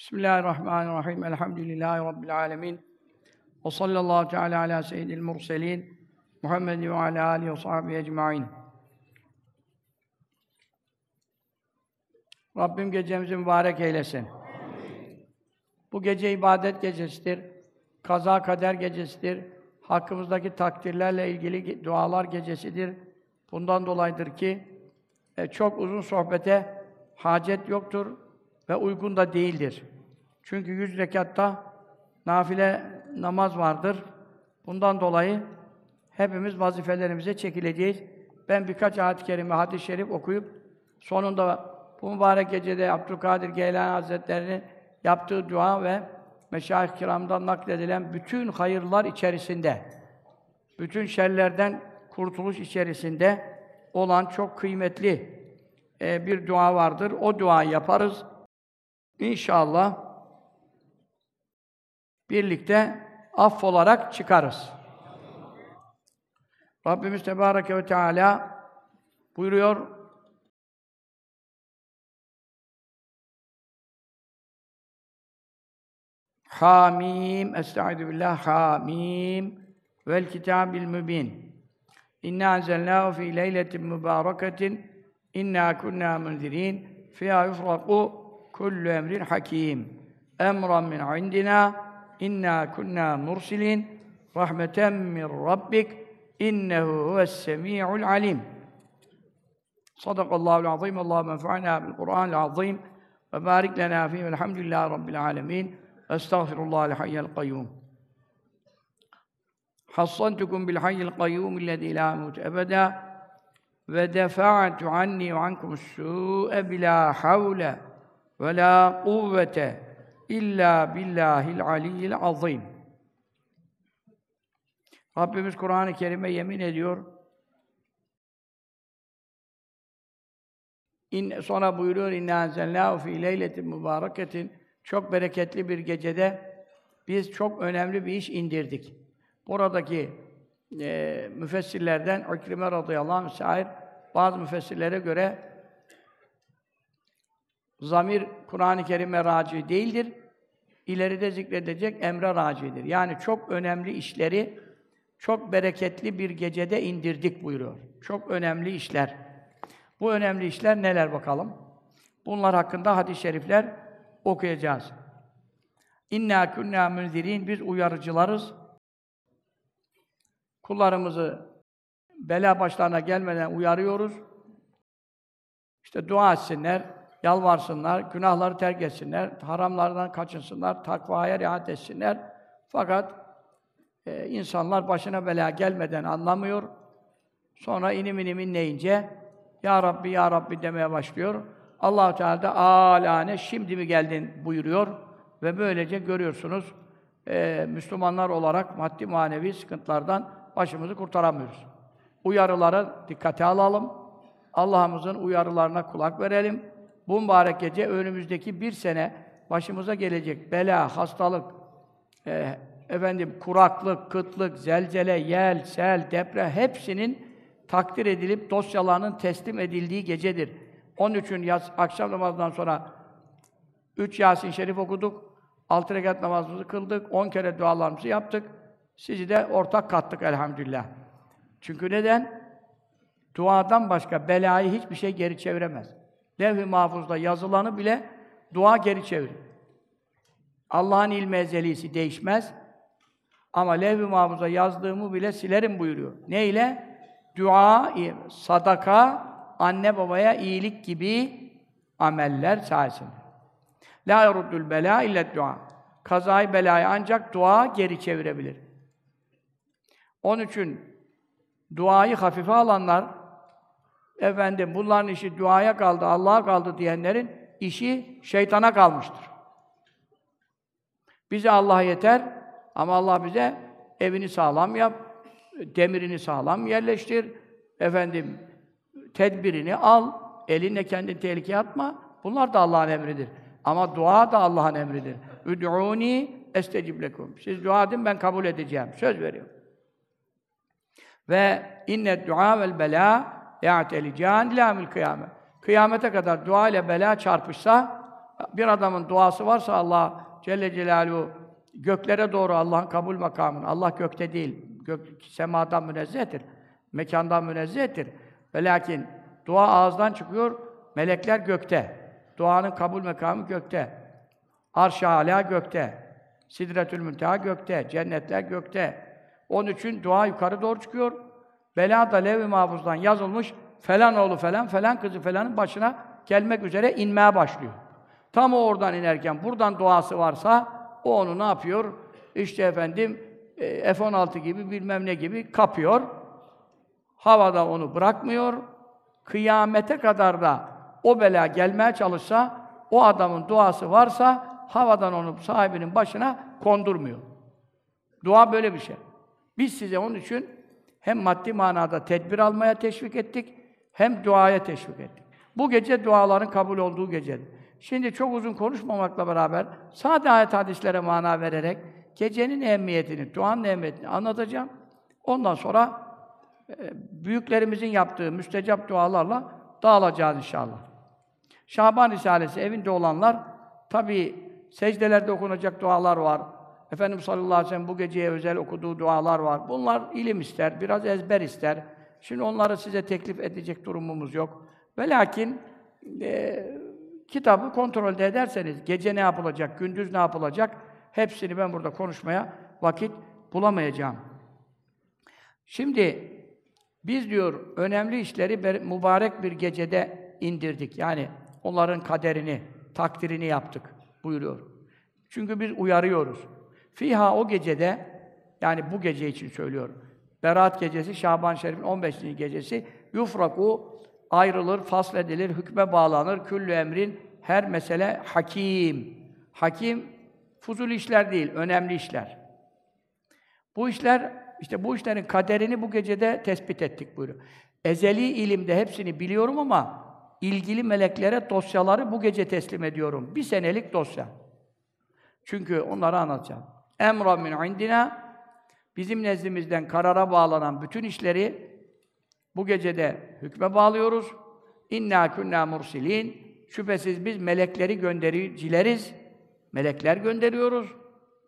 Bismillahirrahmanirrahim. Elhamdülillahi Rabbil alemin. Ve sallallahu teala ala seyyidil murselin. Muhammed ve ala alihi ve sahbihi ecmain. Rabbim gecemizi mübarek eylesin. Bu gece ibadet gecesidir. Kaza kader gecesidir. Hakkımızdaki takdirlerle ilgili dualar gecesidir. Bundan dolayıdır ki e, çok uzun sohbete hacet yoktur ve uygun da değildir. Çünkü yüz rekatta nafile namaz vardır. Bundan dolayı hepimiz vazifelerimize çekileceğiz. Ben birkaç ayet-i kerime, hadis-i şerif okuyup sonunda bu mübarek gecede Abdülkadir Geylani Hazretleri'nin yaptığı dua ve meşayih kiramdan nakledilen bütün hayırlar içerisinde, bütün şerlerden kurtuluş içerisinde olan çok kıymetli e, bir dua vardır. O duayı yaparız. İnşallah birlikte affolarak çıkarız. Rabbimiz Tebareke ve Teala buyuruyor, Hamim, estaizu billah, Hamim vel kitabil mübin. İnna enzelnâhu fî leyletin mübâreketin inna kunnâ munzirin fîhâ yufraku kullu emrin hakim. Emran min indina inna kunnâ mursilin rahmeten min rabbik innehu huves-semî'ul alim. Sadakallahu azim. Allahu enfa'na bil Kur'anil azim ve barik lena fihi. Elhamdülillahi rabbil alamin. Estağfirullahal hayyel kayyum. Hassantukum bil hayyil kayyum illezî lâ yemut ebedâ ve defa'tu anni ve ankum su'e bila havle ve la kuvvete illa billahil aliyyil azim. Rabbimiz Kur'an-ı Kerim'e yemin ediyor. İn, sonra buyuruyor inna enzelnâhu fî leyletin mübâreketin çok bereketli bir gecede biz çok önemli bir iş indirdik. Buradaki e, müfessirlerden İkrime radıyallahu anh şair bazı müfessirlere göre zamir Kur'an-ı Kerim'e raci değildir. İleride zikredecek emre racidir. Yani çok önemli işleri çok bereketli bir gecede indirdik buyuruyor. Çok önemli işler. Bu önemli işler neler bakalım? Bunlar hakkında hadis-i şerifler okuyacağız. İnna kunna münzirin biz uyarıcılarız. Kullarımızı bela başlarına gelmeden uyarıyoruz. İşte dua etsinler, yalvarsınlar, günahları terk etsinler, haramlardan kaçınsınlar, takvaya riayet etsinler. Fakat e, insanlar başına bela gelmeden anlamıyor. Sonra inim inim inleyince Ya Rabbi, Ya Rabbi demeye başlıyor. allah Teala da alane şimdi mi geldin buyuruyor. Ve böylece görüyorsunuz e, Müslümanlar olarak maddi manevi sıkıntılardan başımızı kurtaramıyoruz. Uyarılara dikkate alalım. Allah'ımızın uyarılarına kulak verelim. Bu mübarek gece önümüzdeki bir sene başımıza gelecek bela, hastalık, e, efendim kuraklık, kıtlık, zelzele, yel, sel, deprem hepsinin takdir edilip dosyalarının teslim edildiği gecedir. Onun için yaz, akşam namazından sonra üç Yasin Şerif okuduk, altı rekat namazımızı kıldık, on kere dualarımızı yaptık. Sizi de ortak kattık elhamdülillah. Çünkü neden? Duadan başka belayı hiçbir şey geri çeviremez. Levh-i mahfuzda yazılanı bile dua geri çevirir. Allah'ın ilmi ezelisi değişmez. Ama levh-i mahfuza yazdığımı bile silerim buyuruyor. Ne ile? Dua, sadaka, anne babaya iyilik gibi ameller sayesinde. La yeruddül bela ille dua. Kazayı belayı ancak dua geri çevirebilir. Onun için duayı hafife alanlar, efendim bunların işi duaya kaldı, Allah'a kaldı diyenlerin işi şeytana kalmıştır. Bize Allah yeter ama Allah bize evini sağlam yap, demirini sağlam yerleştir, efendim tedbirini al, elinle kendini tehlikeye atma. Bunlar da Allah'ın emridir. Ama dua da Allah'ın emridir. Üd'ûni estecib lekum. Siz dua edin ben kabul edeceğim. Söz veriyorum. Ve inne dua vel bela ya'telican ila mil kıyamet. Kıyamete kadar dua ile bela çarpışsa bir adamın duası varsa Allah Celle Celaluhu göklere doğru Allah'ın kabul makamını, Allah gökte değil, gök, semadan münezzehtir, mekandan münezzehtir. Ve lakin dua ağızdan çıkıyor, melekler gökte. Duanın kabul makamı gökte. Arş-ı Âlâ gökte. Sidretül Münteha gökte. Cennetler gökte. Onun için dua yukarı doğru çıkıyor. Bela da lev-i mahfuzdan yazılmış. Falan oğlu falan, falan kızı falanın başına gelmek üzere inmeye başlıyor. Tam o oradan inerken buradan duası varsa o onu ne yapıyor? İşte efendim e, F-16 gibi bilmem ne gibi kapıyor. Havada onu bırakmıyor. Kıyamete kadar da o bela gelmeye çalışsa o adamın duası varsa havadan onu sahibinin başına kondurmuyor. Dua böyle bir şey. Biz size onun için hem maddi manada tedbir almaya teşvik ettik, hem duaya teşvik ettik. Bu gece duaların kabul olduğu gecedir. Şimdi çok uzun konuşmamakla beraber sade ayet hadislere mana vererek gecenin ehemmiyetini, duanın ehemmiyetini anlatacağım. Ondan sonra e, büyüklerimizin yaptığı müstecap dualarla dağılacağız inşallah. Şaban Risalesi evinde olanlar tabi secdelerde okunacak dualar var. Efendimiz sallallahu aleyhi ve sellem bu geceye özel okuduğu dualar var. Bunlar ilim ister, biraz ezber ister. Şimdi onları size teklif edecek durumumuz yok. Ve lakin e, kitabı kontrolde ederseniz, gece ne yapılacak, gündüz ne yapılacak, hepsini ben burada konuşmaya vakit bulamayacağım. Şimdi biz diyor önemli işleri mübarek bir gecede indirdik. Yani onların kaderini, takdirini yaptık buyuruyor. Çünkü biz uyarıyoruz. Fiha o gecede, yani bu gece için söylüyorum. Berat gecesi, Şaban Şerif'in 15. gecesi, yufraku ayrılır, fasledilir, hükme bağlanır, küllü emrin, her mesele hakim. Hakim, fuzul işler değil, önemli işler. Bu işler, işte bu işlerin kaderini bu gecede tespit ettik buyuruyor. Ezeli ilimde hepsini biliyorum ama ilgili meleklere dosyaları bu gece teslim ediyorum. Bir senelik dosya. Çünkü onları anlatacağım. Emra min indina bizim nezdimizden karara bağlanan bütün işleri bu gecede hükme bağlıyoruz. İnna kunna mursilin. Şüphesiz biz melekleri göndericileriz. Melekler gönderiyoruz.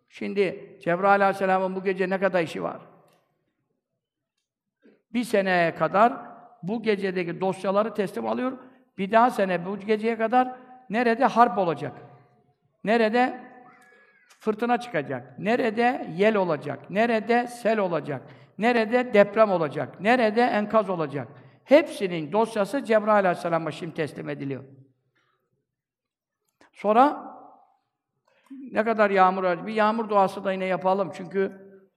Şimdi Cebrail aleyhisselamın bu gece ne kadar işi var? Bir seneye kadar bu gecedeki dosyaları teslim alıyor. Bir daha sene bu geceye kadar nerede harp olacak? Nerede fırtına çıkacak? Nerede yel olacak? Nerede sel olacak? Nerede deprem olacak? Nerede enkaz olacak? Hepsinin dosyası Cebrail Aleyhisselam'a şimdi teslim ediliyor. Sonra ne kadar yağmur bir yağmur duası da yine yapalım çünkü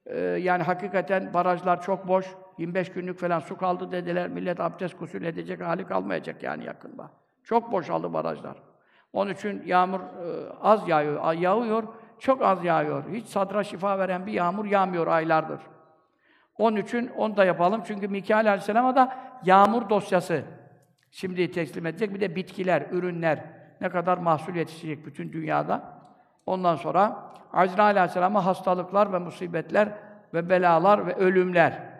e, yani hakikaten barajlar çok boş. 25 günlük falan su kaldı dediler. Millet abdest gusül edecek hali kalmayacak yani yakında. Çok boşaldı barajlar. Onun için yağmur e, az yağıyor, yağıyor, çok az yağıyor. Hiç sadra şifa veren bir yağmur yağmıyor aylardır. Onun için onu da yapalım. Çünkü Mikail Aleyhisselam'a da yağmur dosyası şimdi teslim edecek. Bir de bitkiler, ürünler, ne kadar mahsul yetişecek bütün dünyada. Ondan sonra Azrail Aleyhisselam'a hastalıklar ve musibetler ve belalar ve ölümler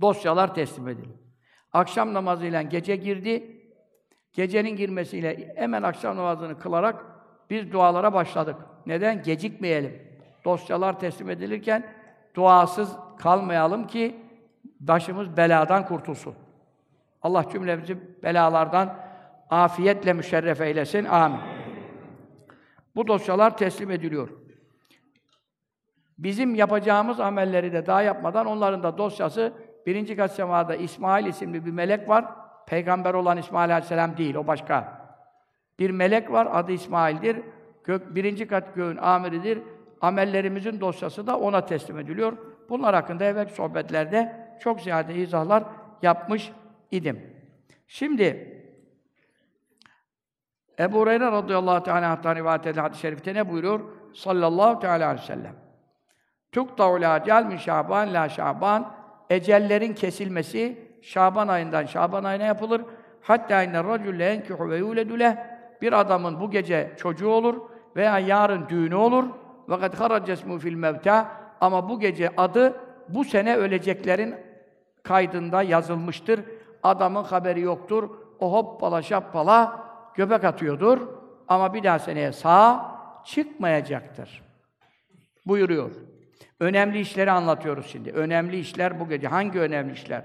dosyalar teslim edildi. Akşam namazıyla gece girdi. Gecenin girmesiyle hemen akşam namazını kılarak biz dualara başladık. Neden? Gecikmeyelim. Dosyalar teslim edilirken duasız kalmayalım ki başımız beladan kurtulsun. Allah cümlemizi belalardan afiyetle müşerref eylesin. Amin. Bu dosyalar teslim ediliyor. Bizim yapacağımız amelleri de daha yapmadan onların da dosyası birinci kat semada İsmail isimli bir melek var. Peygamber olan İsmail Aleyhisselam değil, o başka. Bir melek var, adı İsmail'dir. Gök, birinci kat göğün amiridir. Amellerimizin dosyası da ona teslim ediliyor. Bunlar hakkında evvel sohbetlerde çok ziyade izahlar yapmış idim. Şimdi Ebu Hureyre radıyallahu teala rivayet edilen hadis-i şerifte ne buyuruyor? Sallallahu teala aleyhi ve sellem. Tukta'u la cel min şaban la şaban ecellerin kesilmesi Şaban ayından Şaban ayına yapılır. Hatta inne racule enkihu ve yuledu bir adamın bu gece çocuğu olur veya yarın düğünü olur. Kad haracesmu fil mevta ama bu gece adı bu sene öleceklerin kaydında yazılmıştır. Adamın haberi yoktur. O hoppala şappala göbek atıyordur. ama bir daha seneye sağ çıkmayacaktır. Buyuruyor. Önemli işleri anlatıyoruz şimdi. Önemli işler bu gece. Hangi önemli işler?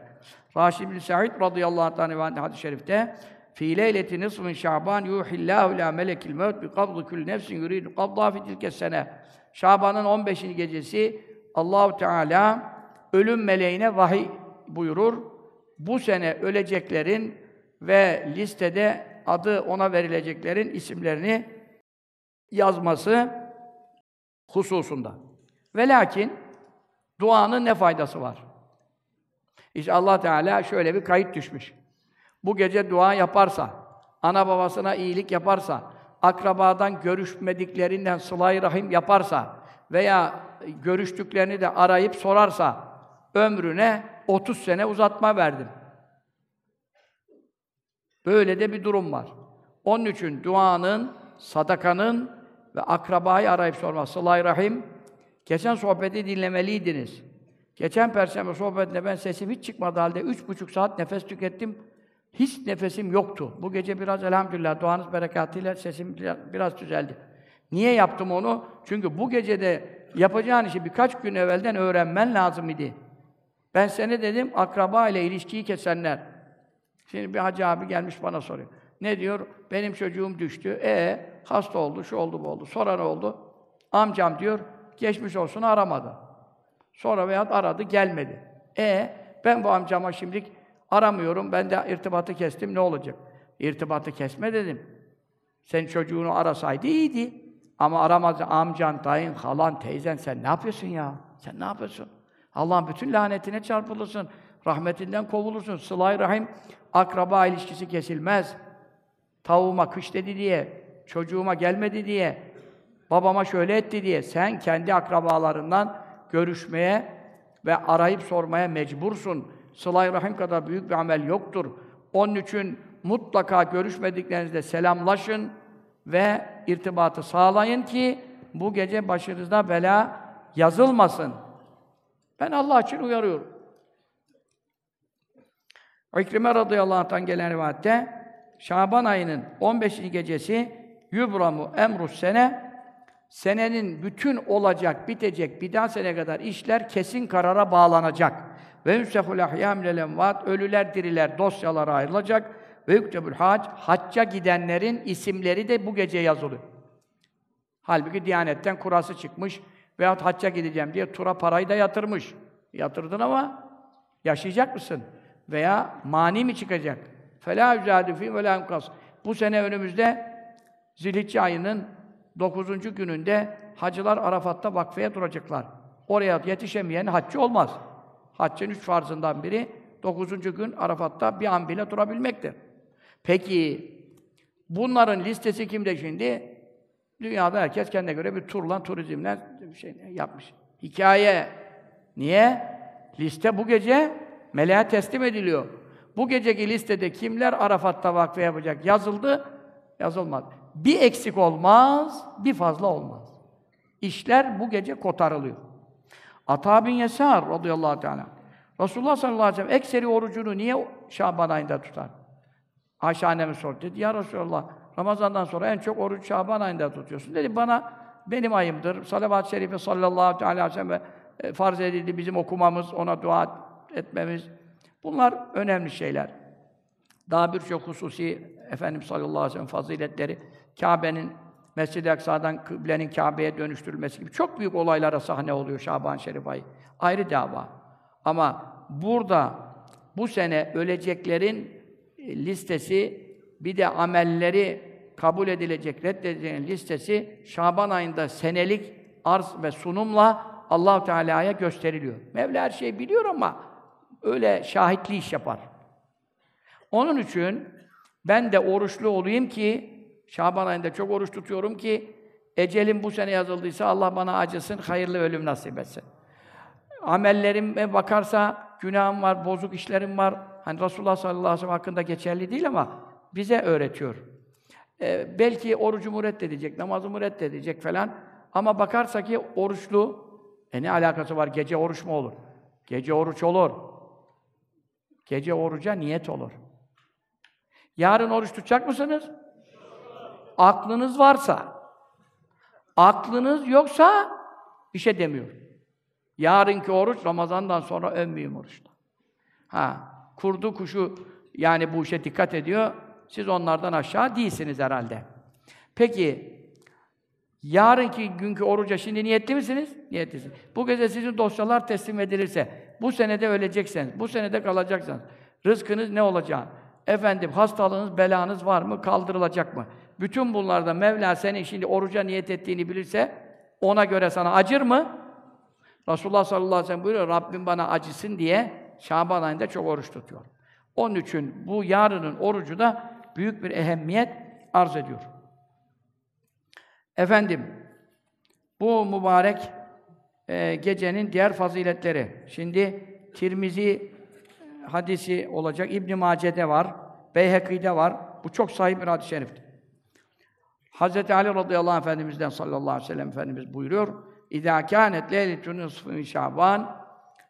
Raşid bin Sa'id radıyallahu anh hadis-i şerifte Fî leyleti nisfin şaban yuhillâhu ilâ melekil mevt bi kabdı kül nefsin yuridu kabdâ fi tilke sene. Şaban'ın 15. gecesi Allahu Teala ölüm meleğine vahiy buyurur. Bu sene öleceklerin ve listede adı ona verileceklerin isimlerini yazması hususunda. Ve lakin duanın ne faydası var? İşte Allah Teala şöyle bir kayıt düşmüş. Bu gece dua yaparsa, ana babasına iyilik yaparsa, akrabadan görüşmediklerinden sıla rahim yaparsa veya görüştüklerini de arayıp sorarsa ömrüne 30 sene uzatma verdim. Böyle de bir durum var. Onun için duanın, sadakanın ve akrabayı arayıp sorma, sıla rahim geçen sohbeti dinlemeliydiniz. Geçen perşembe sohbetinde ben sesim hiç çıkmadı halde üç buçuk saat nefes tükettim. Hiç nefesim yoktu. Bu gece biraz elhamdülillah duanız berekatıyla sesim biraz düzeldi. Niye yaptım onu? Çünkü bu gecede yapacağın işi birkaç gün evvelden öğrenmen lazım idi. Ben seni dedim akraba ile ilişkiyi kesenler. Şimdi bir hacı abi gelmiş bana soruyor. Ne diyor? Benim çocuğum düştü. E hasta oldu, şu oldu, bu oldu. Sonra ne oldu? Amcam diyor, geçmiş olsun aramadı. Sonra veyahut aradı, gelmedi. E ben bu amcama şimdilik aramıyorum, ben de irtibatı kestim, ne olacak? İrtibatı kesme dedim. Sen çocuğunu arasaydı iyiydi. Ama aramaz amcan, dayın, halan, teyzen sen ne yapıyorsun ya? Sen ne yapıyorsun? Allah'ın bütün lanetine çarpılırsın. Rahmetinden kovulursun. Sıla-i Rahim akraba ilişkisi kesilmez. Tavuğuma kış dedi diye, çocuğuma gelmedi diye, babama şöyle etti diye sen kendi akrabalarından görüşmeye ve arayıp sormaya mecbursun. Sıla-i Rahim kadar büyük bir amel yoktur. Onun için mutlaka görüşmediklerinizde selamlaşın ve irtibatı sağlayın ki bu gece başınızda bela yazılmasın. Ben Allah için uyarıyorum. İkrime radıyallahu anh'tan gelen rivayette Şaban ayının 15. gecesi yubramu emrus sene senenin bütün olacak, bitecek, bir daha sene kadar işler kesin karara bağlanacak. Ve yuseful ahya minel ölüler diriler dosyalara ayrılacak ve yüktebül hac hacca gidenlerin isimleri de bu gece yazılıyor. Halbuki Diyanet'ten kurası çıkmış veyahut hacca gideceğim diye tura parayı da yatırmış. Yatırdın ama yaşayacak mısın? Veya mani mi çıkacak? Fela yüzâdü fî ve Bu sene önümüzde Zilhicce ayının 9. gününde hacılar Arafat'ta vakfeye duracaklar. Oraya yetişemeyen haccı olmaz. Haccın üç farzından biri 9. gün Arafat'ta bir an bile durabilmektir. Peki bunların listesi kimde şimdi? Dünyada herkes kendine göre bir turla, turizmle bir şey yapmış. Hikaye. Niye? Liste bu gece meleğe teslim ediliyor. Bu geceki listede kimler Arafat'ta vakfe yapacak yazıldı, yazılmadı. Bir eksik olmaz, bir fazla olmaz. İşler bu gece kotarılıyor. Ata bin Yesar radıyallahu teala. Resulullah sallallahu aleyhi ve sellem ekseri orucunu niye Şaban ayında tutar? Ayşe annemiz sordu. Dedi, ya Resulallah, Ramazan'dan sonra en çok oruç Şaban ayında tutuyorsun. Dedi, bana benim ayımdır. Salavat-ı Şerife sallallahu aleyhi ve sellem e, farz edildi bizim okumamız, ona dua etmemiz. Bunlar önemli şeyler. Daha birçok hususi Efendimiz sallallahu aleyhi ve sellem faziletleri, Kabe'nin Mescid-i Aksa'dan kıblenin Kabe'ye dönüştürülmesi gibi çok büyük olaylara sahne oluyor Şaban Şerif ayı. Ayrı dava. Ama burada bu sene öleceklerin listesi bir de amelleri kabul edilecek, reddedilecek listesi Şaban ayında senelik arz ve sunumla allah Teala'ya gösteriliyor. Mevla her şeyi biliyor ama öyle şahitli iş yapar. Onun için ben de oruçlu olayım ki Şaban ayında çok oruç tutuyorum ki ecelim bu sene yazıldıysa Allah bana acısın, hayırlı ölüm nasip etsin. Amellerime bakarsa günahım var, bozuk işlerim var. Hani Resulullah sallallahu aleyhi ve sellem hakkında geçerli değil ama bize öğretiyor. Ee, belki orucumu reddedecek, namazımı reddedecek falan. Ama bakarsa ki oruçlu, e ne alakası var? Gece oruç mu olur? Gece oruç olur. Gece oruca niyet olur. Yarın oruç tutacak mısınız? Aklınız varsa, aklınız yoksa bir şey demiyor. Yarınki oruç Ramazan'dan sonra ön mühim oruçta. Ha, kurdu kuşu yani bu işe dikkat ediyor. Siz onlardan aşağı değilsiniz herhalde. Peki yarınki günkü oruca şimdi niyetli misiniz? Niyetlisiniz. Bu gece sizin dosyalar teslim edilirse, bu senede ölecekseniz, bu senede kalacaksınız. Rızkınız ne olacak? Efendim hastalığınız, belanız var mı? Kaldırılacak mı? Bütün bunlarda Mevla senin şimdi oruca niyet ettiğini bilirse ona göre sana acır mı? Resulullah sallallahu aleyhi ve sellem buyuruyor, Rabbim bana acısın diye Şaban ayında çok oruç tutuyor. Onun için bu yarının orucu da büyük bir ehemmiyet arz ediyor. Efendim, bu mübarek e, gecenin diğer faziletleri. Şimdi Tirmizi hadisi olacak. İbn Mace'de var, Beyheki'de var. Bu çok sahih bir hadis-i şeriftir. Hz. Ali radıyallahu anh Efendimiz'den sallallahu aleyhi ve sellem Efendimiz buyuruyor. İzâ kânet leyletun nisfı Şaban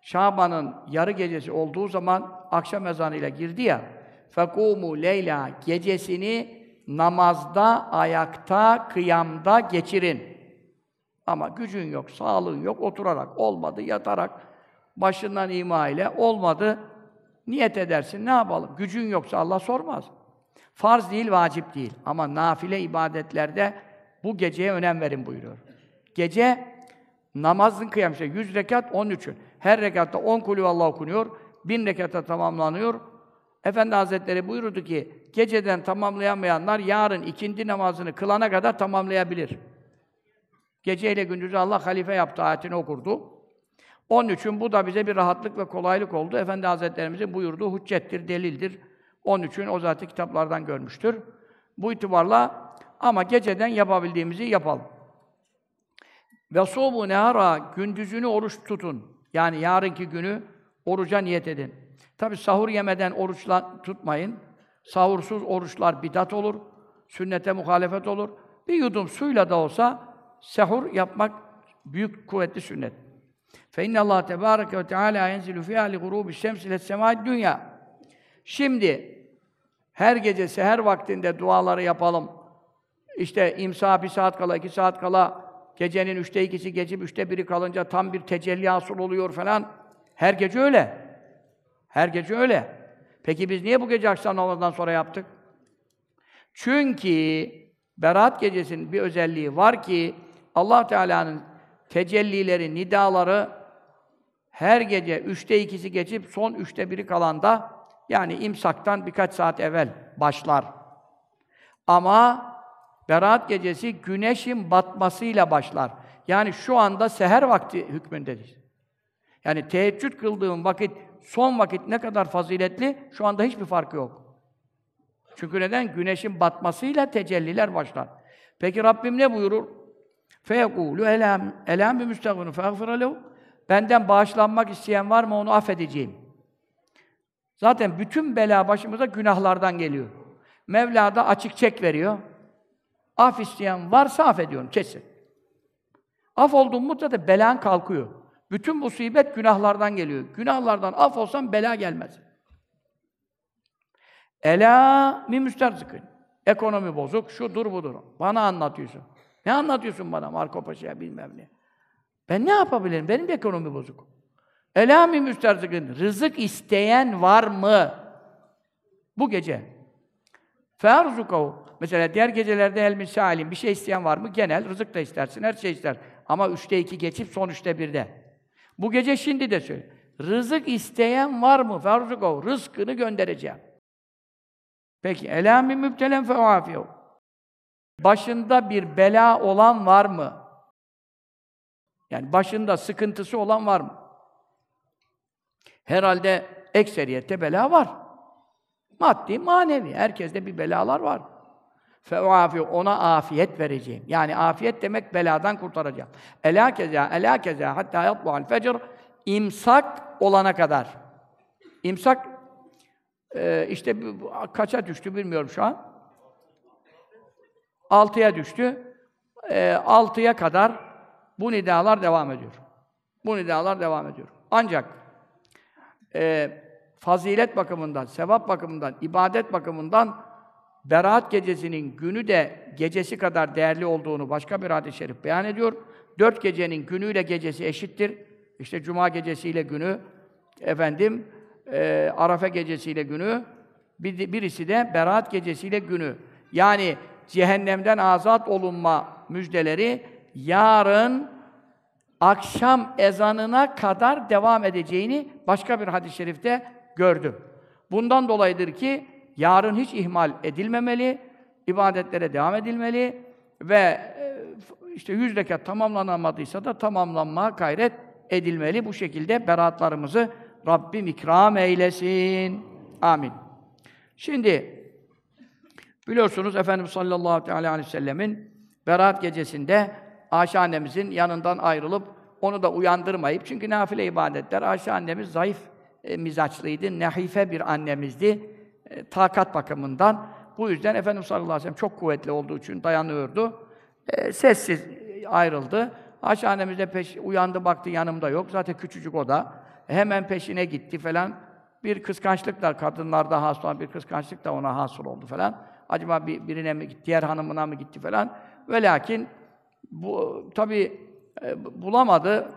Şaban'ın yarı gecesi olduğu zaman akşam ezanıyla girdi ya fekûmû leyla gecesini namazda, ayakta, kıyamda geçirin. Ama gücün yok, sağlığın yok, oturarak olmadı, yatarak başından ima ile olmadı. Niyet edersin, ne yapalım? Gücün yoksa Allah sormaz. Farz değil, vacip değil. Ama nafile ibadetlerde bu geceye önem verin buyuruyor. Gece namazın kıyam işte 100 rekat 13'ün. Her rekatta 10 kulü Allah okunuyor. 1000 rekata tamamlanıyor. Efendi Hazretleri buyurdu ki geceden tamamlayamayanlar yarın ikindi namazını kılana kadar tamamlayabilir. Geceyle gündüzü Allah halife yaptı ayetini okurdu. Onun için bu da bize bir rahatlık ve kolaylık oldu. Efendi Hazretlerimizin buyurduğu hüccettir, delildir. Onun için o zaten kitaplardan görmüştür. Bu itibarla ama geceden yapabildiğimizi yapalım. Ve sobu nehara gündüzünü oruç tutun. Yani yarınki günü oruca niyet edin. Tabi sahur yemeden oruçla tutmayın. Sahursuz oruçlar bidat olur. Sünnete muhalefet olur. Bir yudum suyla da olsa sahur yapmak büyük kuvvetli sünnet. Fe inna Allah tebareke ve teala yenzilu fiha li gurubi şems ile semâid dünya. Şimdi her gece seher vaktinde duaları yapalım. İşte imsa bir saat kala, iki saat kala gecenin üçte ikisi geçip üçte biri kalınca tam bir tecelli hasıl oluyor falan. Her gece öyle. Her gece öyle. Peki biz niye bu gece akşam namazından sonra yaptık? Çünkü Berat gecesinin bir özelliği var ki Allah Teala'nın tecellileri, nidaları her gece üçte ikisi geçip son üçte biri kalanda yani imsaktan birkaç saat evvel başlar. Ama Berat gecesi güneşin batmasıyla başlar. Yani şu anda seher vakti hükmündedir. Yani teheccüd kıldığım vakit, son vakit ne kadar faziletli, şu anda hiçbir farkı yok. Çünkü neden? Güneşin batmasıyla tecelliler başlar. Peki Rabbim ne buyurur? فَيَقُولُ اَلَامِ اَلَامِ بِمُسْتَغْفِرُ فَاغْفِرَ لَهُ Benden bağışlanmak isteyen var mı onu affedeceğim. Zaten bütün bela başımıza günahlardan geliyor. Mevla da açık çek veriyor. Af isteyen varsa affediyorum, kesin. Af olduğun mutlaka belan kalkıyor. Bütün musibet günahlardan geliyor. Günahlardan af olsan bela gelmez. Ela mi müsterzıkın. Ekonomi bozuk, şudur budur. Bana anlatıyorsun. Ne anlatıyorsun bana Marco Paşa'ya bilmem ne. Ben ne yapabilirim? Benim de ekonomi bozuk. Ela mi. Rızık isteyen var mı? Bu gece. Ferzukahu. Mesela diğer gecelerde el misalim bir şey isteyen var mı? Genel rızık da istersin, her şey ister. Ama üçte iki geçip son üçte birde. Bu gece şimdi de söyle. Rızık isteyen var mı? Ferzukahu. Rızkını göndereceğim. Peki. Ela mi fevafiyehu. Başında bir bela olan var mı? Yani başında sıkıntısı olan var mı? Herhalde ekseriyette bela var. Maddi, manevi. Herkeste bir belalar var. Fevafi ona afiyet vereceğim. Yani afiyet demek beladan kurtaracağım. Ela keza, ela keza hatta yatlu'al fecr imsak olana kadar. İmsak e, işte kaça düştü bilmiyorum şu an. Altıya düştü. E, altıya kadar bu nidalar devam ediyor. Bu nidalar devam ediyor. Ancak e, fazilet bakımından, sevap bakımından, ibadet bakımından Berat gecesinin günü de gecesi kadar değerli olduğunu başka bir hadis-i şerif beyan ediyor. Dört gecenin günüyle gecesi eşittir. İşte Cuma gecesiyle günü, efendim, e, Arafa gecesiyle günü, bir, birisi de Berat gecesiyle günü. Yani cehennemden azat olunma müjdeleri yarın akşam ezanına kadar devam edeceğini başka bir hadis-i şerifte gördüm. Bundan dolayıdır ki yarın hiç ihmal edilmemeli, ibadetlere devam edilmeli ve e, işte yüz rekat tamamlanamadıysa da tamamlanma gayret edilmeli. Bu şekilde beraatlarımızı Rabbim ikram eylesin. Amin. Şimdi biliyorsunuz Efendimiz sallallahu aleyhi ve sellemin Berat gecesinde Ayşe annemizin yanından ayrılıp onu da uyandırmayıp çünkü nafile ibadetler Ayşe annemiz zayıf e, mizaçlıydı, nehife bir annemizdi e, takat bakımından. Bu yüzden Efendimiz sallallahu aleyhi ve sellem çok kuvvetli olduğu için dayanıyordu. E, sessiz ayrıldı. Ayşe annemiz de peş, uyandı baktı yanımda yok. Zaten küçücük o da. Hemen peşine gitti falan. Bir kıskançlık da kadınlarda hasıl olan bir kıskançlık da ona hasıl oldu falan. Acaba bir, birine mi gitti, diğer hanımına mı gitti falan. Ve lakin bu tabi e, bulamadı.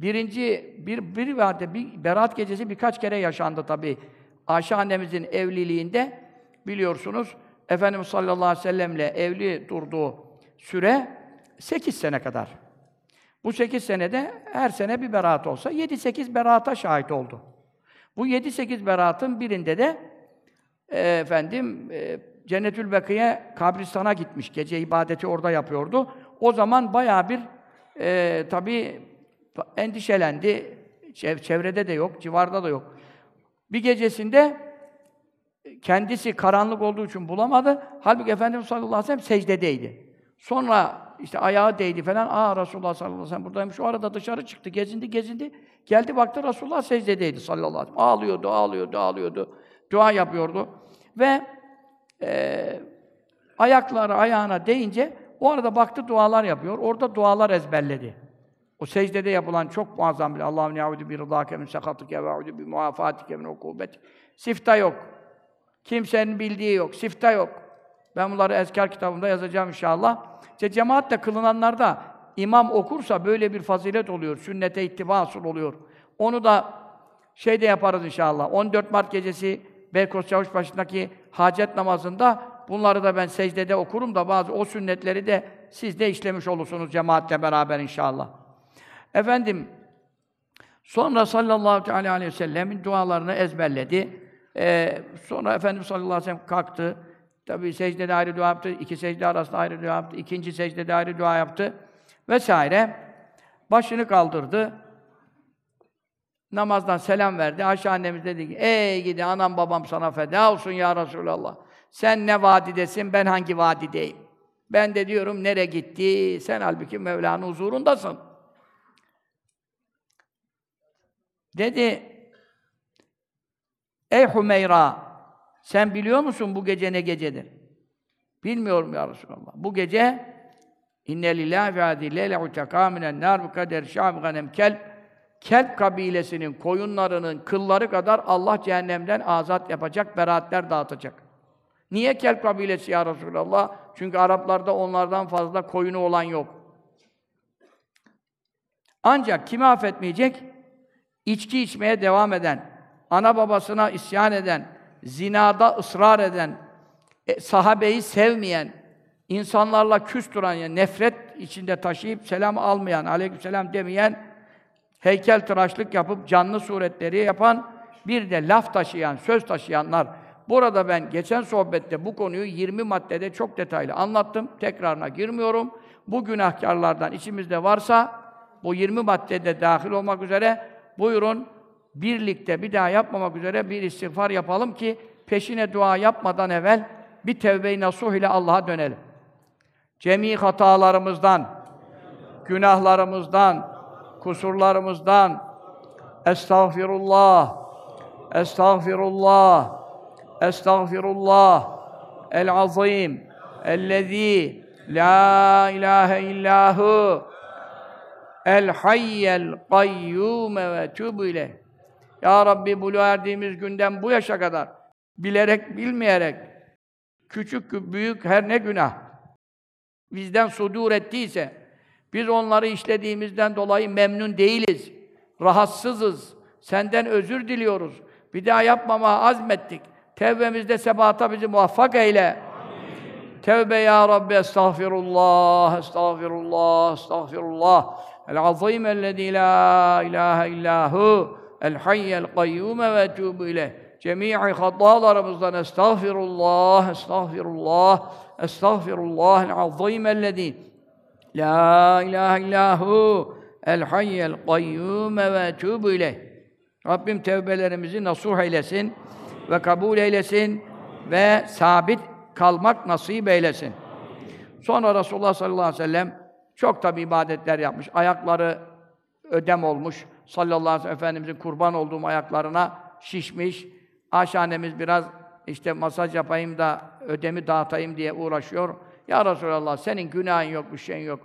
Birinci bir bir vardı bir Berat gecesi birkaç kere yaşandı tabi. Ayşe annemizin evliliğinde biliyorsunuz Efendimiz sallallahu aleyhi ve sellemle evli durduğu süre 8 sene kadar. Bu 8 senede her sene bir beraat olsa 7-8 beraata şahit oldu. Bu 7-8 beraatın birinde de e, efendim e, Cennetül Bekiye kabristana gitmiş. Gece ibadeti orada yapıyordu. O zaman bayağı bir e, tabii endişelendi. Çevrede de yok, civarda da yok. Bir gecesinde kendisi karanlık olduğu için bulamadı. Halbuki Efendimiz sallallahu aleyhi ve sellem secdedeydi. Sonra işte ayağı değdi falan. Aa Resulullah sallallahu aleyhi ve sellem buradaymış. O arada dışarı çıktı, gezindi, gezindi. Geldi baktı Resulullah secdedeydi sallallahu aleyhi ve sellem. Ağlıyordu, ağlıyordu, ağlıyordu. Dua yapıyordu. Ve e, ayakları ayağına değince o arada baktı dualar yapıyor. Orada dualar ezberledi. O secdede yapılan çok muazzam bir Allah'ım ya'udu bi rıdâke min sekatike ve a'udu bi muafatike min. Sifta yok. Kimsenin bildiği yok. Sifta yok. Ben bunları ezkar kitabımda yazacağım inşallah. İşte cemaatle kılınanlarda imam okursa böyle bir fazilet oluyor. Sünnete ittiba asıl oluyor. Onu da şeyde yaparız inşallah. 14 Mart gecesi Beykoz Çavuşbaşı'ndaki hacet namazında bunları da ben secdede okurum da bazı o sünnetleri de siz de işlemiş olursunuz cemaatle beraber inşallah. Efendim sonra sallallahu aleyhi ve sellem'in dualarını ezberledi. Ee, sonra Efendimiz sallallahu aleyhi ve sellem kalktı. Tabi secdede ayrı dua yaptı, iki secde arasında ayrı dua yaptı, ikinci secdede ayrı dua yaptı vesaire. Başını kaldırdı. Namazdan selam verdi. Ayşe annemiz dedi ki, ey gidi anam babam sana feda olsun ya Resulallah. Sen ne vadidesin, ben hangi vadideyim? Ben de diyorum, nere gitti? Sen halbuki Mevla'nın huzurundasın. Dedi, ey Hümeyra, sen biliyor musun bu gece ne gecedir? Bilmiyorum ya Resulallah. Bu gece inne lillahi ve adille utaka minen nar bu kader kelp kabilesinin koyunlarının kılları kadar Allah cehennemden azat yapacak, beraatler dağıtacak. Niye kelp kabilesi ya Resulallah? Çünkü Araplarda onlardan fazla koyunu olan yok. Ancak kimi affetmeyecek? İçki içmeye devam eden, ana babasına isyan eden, zinada ısrar eden, e, sahabeyi sevmeyen, insanlarla küs duran, yani nefret içinde taşıyıp selam almayan, aleykümselam demeyen, heykel tıraşlık yapıp canlı suretleri yapan, bir de laf taşıyan, söz taşıyanlar. Burada ben geçen sohbette bu konuyu 20 maddede çok detaylı anlattım. Tekrarına girmiyorum. Bu günahkarlardan içimizde varsa, bu 20 maddede dahil olmak üzere buyurun birlikte bir daha yapmamak üzere bir istiğfar yapalım ki peşine dua yapmadan evvel bir tevbe-i nasuh ile Allah'a dönelim. Cemi hatalarımızdan, günahlarımızdan, kusurlarımızdan Estağfirullah, Estağfirullah, Estağfirullah el-azim, ellezî la ilahe illahu el-hayyel kayyume ve tübü ileyh. Ya Rabbi buluğa erdiğimiz günden bu yaşa kadar bilerek, bilmeyerek küçük büyük her ne günah bizden sudur ettiyse, biz onları işlediğimizden dolayı memnun değiliz, rahatsızız, senden özür diliyoruz. Bir daha yapmamaya azmettik. Tevbemizde sebata bizi muvaffak eyle. Amin. Tevbe ya Rabbi, estağfirullah, estağfirullah, estağfirullah. El-azîm ellezî la ilahe illâhu, el-hayyel kayyûme ve etûbü ileyh. Cemii hatalarımızdan estağfirullah, estağfirullah, estağfirullah el-azîm ellezî la ilahe illâhu, el-hayyel kayyûme ve etûbü ileyh. Rabbim tevbelerimizi nasuh eylesin ve kabul eylesin ve sabit kalmak nasip eylesin. Sonra Resulullah sallallahu aleyhi ve sellem çok tabi ibadetler yapmış. Ayakları ödem olmuş. Sallallahu aleyhi ve sellem Efendimizin kurban olduğum ayaklarına şişmiş. Aşanemiz biraz işte masaj yapayım da ödemi dağıtayım diye uğraşıyor. Ya Resulallah senin günahın yok, bir şeyin yok.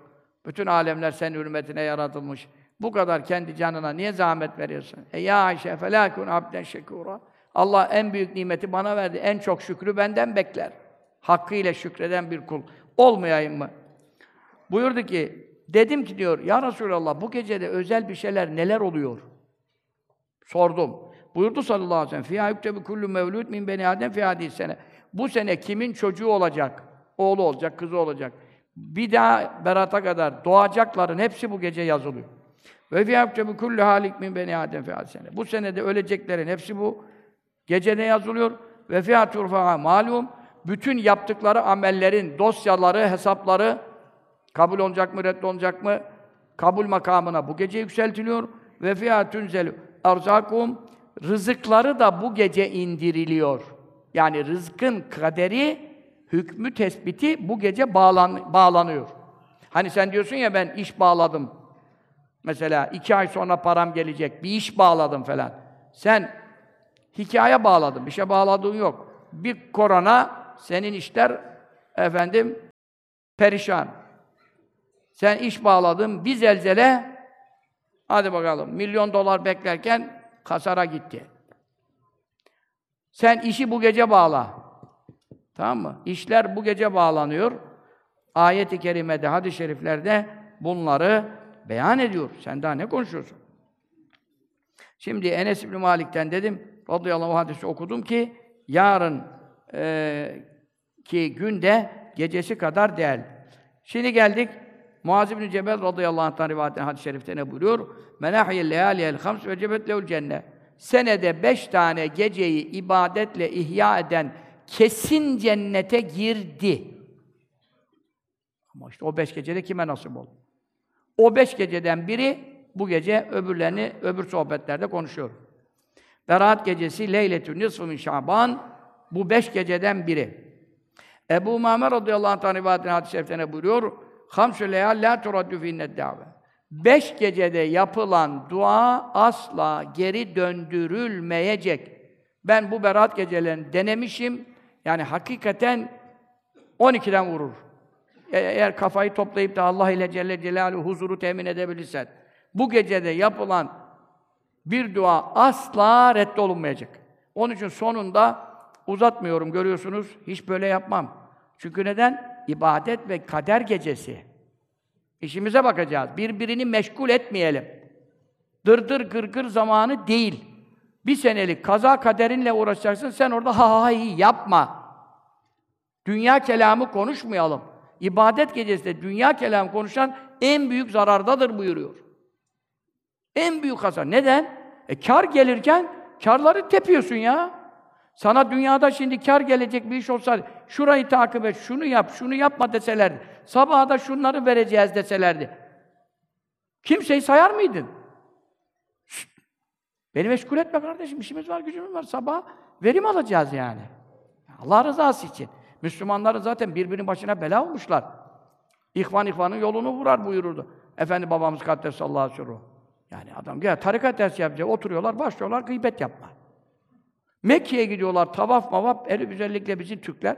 Bütün alemler senin hürmetine yaratılmış. Bu kadar kendi canına niye zahmet veriyorsun? E ya Ayşe felâkun abden şekûrâ. Allah en büyük nimeti bana verdi. En çok şükrü benden bekler. Hakkıyla şükreden bir kul. Olmayayım mı? Buyurdu ki, dedim ki diyor, Ya Resulallah bu gecede özel bir şeyler neler oluyor? Sordum. Buyurdu sallallahu aleyhi ve sellem, فِيهَا يُكْتَبُ كُلُّ مَوْلُودٍ مِنْ بَنِي آدَمْ فِي sene. Bu sene kimin çocuğu olacak? Oğlu olacak, kızı olacak. Bir daha berata kadar doğacakların hepsi bu gece yazılıyor. Ve fiyâktebu kullu halik min beni Adem fi sene. Bu senede öleceklerin hepsi bu gecede yazılıyor. Ve turfa'a malum bütün yaptıkları amellerin dosyaları, hesapları kabul olacak mı, reddolacak mı? Kabul makamına bu gece yükseltiliyor. Ve fiyâ tunzelu arzakum rızıkları da bu gece indiriliyor. Yani rızkın kaderi, hükmü tespiti bu gece bağlan bağlanıyor. Hani sen diyorsun ya ben iş bağladım, Mesela iki ay sonra param gelecek, bir iş bağladım falan. Sen hikaye bağladın, bir şey bağladığın yok. Bir korona, senin işler efendim perişan. Sen iş bağladın, bir zelzele, hadi bakalım, milyon dolar beklerken kasara gitti. Sen işi bu gece bağla. Tamam mı? İşler bu gece bağlanıyor. Ayet-i kerimede, hadis-i şeriflerde bunları beyan ediyor. Sen daha ne konuşuyorsun? Şimdi Enes İbn Malik'ten dedim, radıyallahu hadisi okudum ki, yarın e, ki günde gecesi kadar değerli. Şimdi geldik, Muaz İbn Cebel radıyallahu anh'tan rivayet hadis-i şerifte ne buyuruyor? Menahiyel leyaliyel hams ve cebet lehul cennet. Senede beş tane geceyi ibadetle ihya eden kesin cennete girdi. Ama işte o beş gecede kime nasip oldu? O beş geceden biri bu gece öbürlerini öbür sohbetlerde konuşuyor. Berat gecesi Leyletün Nisfü min Şaban bu beş geceden biri. Ebu Muhammed radıyallahu anh rivayetine hadis-i şeriflerine buyuruyor. Hamsü leyal la turaddu fi'ned da've. Beş gecede yapılan dua asla geri döndürülmeyecek. Ben bu berat gecelerini denemişim. Yani hakikaten 12'den vurur. E, eğer kafayı toplayıp da Allah ile Celle Celaluhu huzuru temin edebilirsen, bu gecede yapılan bir dua asla reddolunmayacak. Onun için sonunda uzatmıyorum görüyorsunuz, hiç böyle yapmam. Çünkü neden? İbadet ve kader gecesi. İşimize bakacağız. Birbirini meşgul etmeyelim. Dırdır gırgır zamanı değil. Bir senelik kaza kaderinle uğraşacaksın, sen orada ha ha hi yapma. Dünya kelamı konuşmayalım. İbadet gecesinde dünya kelam konuşan en büyük zarardadır buyuruyor. En büyük hasar. Neden? E kar gelirken karları tepiyorsun ya. Sana dünyada şimdi kar gelecek bir iş olsa, şurayı takip et, şunu yap, şunu yapma deselerdi. Sabaha da şunları vereceğiz deselerdi. Kimseyi sayar mıydın? Şşt! Beni meşgul etme kardeşim, işimiz var, gücümüz var. Sabah verim alacağız yani. Allah rızası için. Müslümanların zaten birbirinin başına bela olmuşlar. İhvan ihvanın yolunu vurar buyururdu. Efendi babamız Kaddesallahu aleyhi ve Yani adam gel tarikat dersi yapacak, oturuyorlar, başlıyorlar gıybet yapma. Mekke'ye gidiyorlar, tavaf mavaf, eli özellikle bizim Türkler.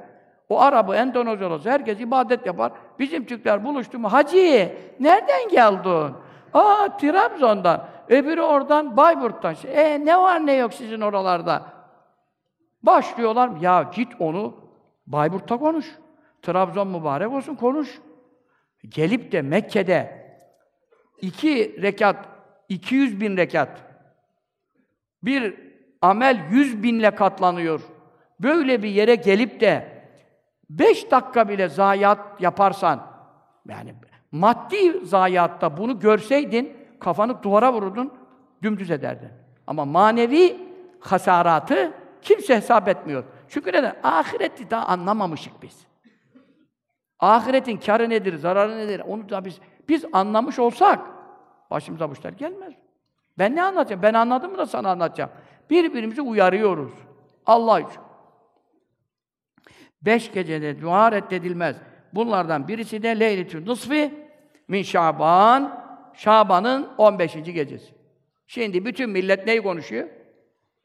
O Arabı, Endonezyalısı, herkes ibadet yapar. Bizim Türkler buluştu mu, Hacı, nereden geldin? Aa, Trabzon'dan. Öbürü oradan, Bayburt'tan. E ne var ne yok sizin oralarda? Başlıyorlar, ya git onu Bayburt'ta konuş. Trabzon mübarek olsun konuş. Gelip de Mekke'de iki rekat, 200 bin rekat bir amel 100 binle katlanıyor. Böyle bir yere gelip de beş dakika bile zayiat yaparsan yani maddi zayiatta bunu görseydin kafanı duvara vururdun, dümdüz ederdin. Ama manevi hasaratı kimse hesap etmiyor. Çünkü neden? Ahireti daha anlamamışık biz. Ahiretin karı nedir, zararı nedir? Onu da biz biz anlamış olsak başımıza bu işler gelmez. Ben ne anlatacağım? Ben anladım mı da sana anlatacağım. Birbirimizi uyarıyoruz. Allah için. Beş gecede dua reddedilmez. Bunlardan birisi de Leyletül Nısfi min Şaban. Şaban'ın 15. gecesi. Şimdi bütün millet neyi konuşuyor?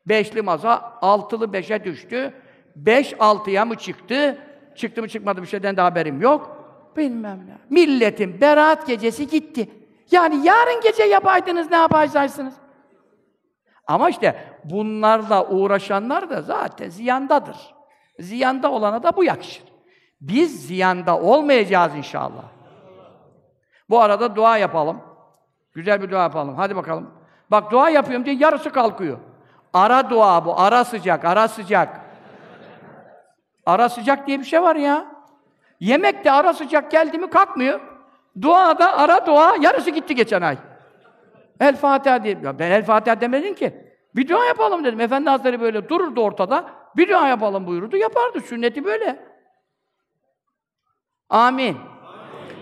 Beşli masa, altılı beşe düştü. Beş altıya mı çıktı? Çıktı mı çıkmadı bir şeyden de haberim yok. Bilmem ne. Milletin beraat gecesi gitti. Yani yarın gece yapaydınız ne yapacaksınız? Ama işte bunlarla uğraşanlar da zaten ziyandadır. Ziyanda olana da bu yakışır. Biz ziyanda olmayacağız inşallah. Bu arada dua yapalım. Güzel bir dua yapalım. Hadi bakalım. Bak dua yapıyorum diye yarısı kalkıyor. Ara dua bu. Ara sıcak, ara sıcak. Ara sıcak diye bir şey var ya. Yemek de ara sıcak geldi mi kalkmıyor. Dua da ara dua yarısı gitti geçen ay. El Fatiha diye. Ya ben El Fatiha demedim ki. Bir dua yapalım dedim. Efendi Hazretleri böyle dururdu ortada. Bir dua yapalım buyurdu. Yapardı. Sünneti böyle. Amin.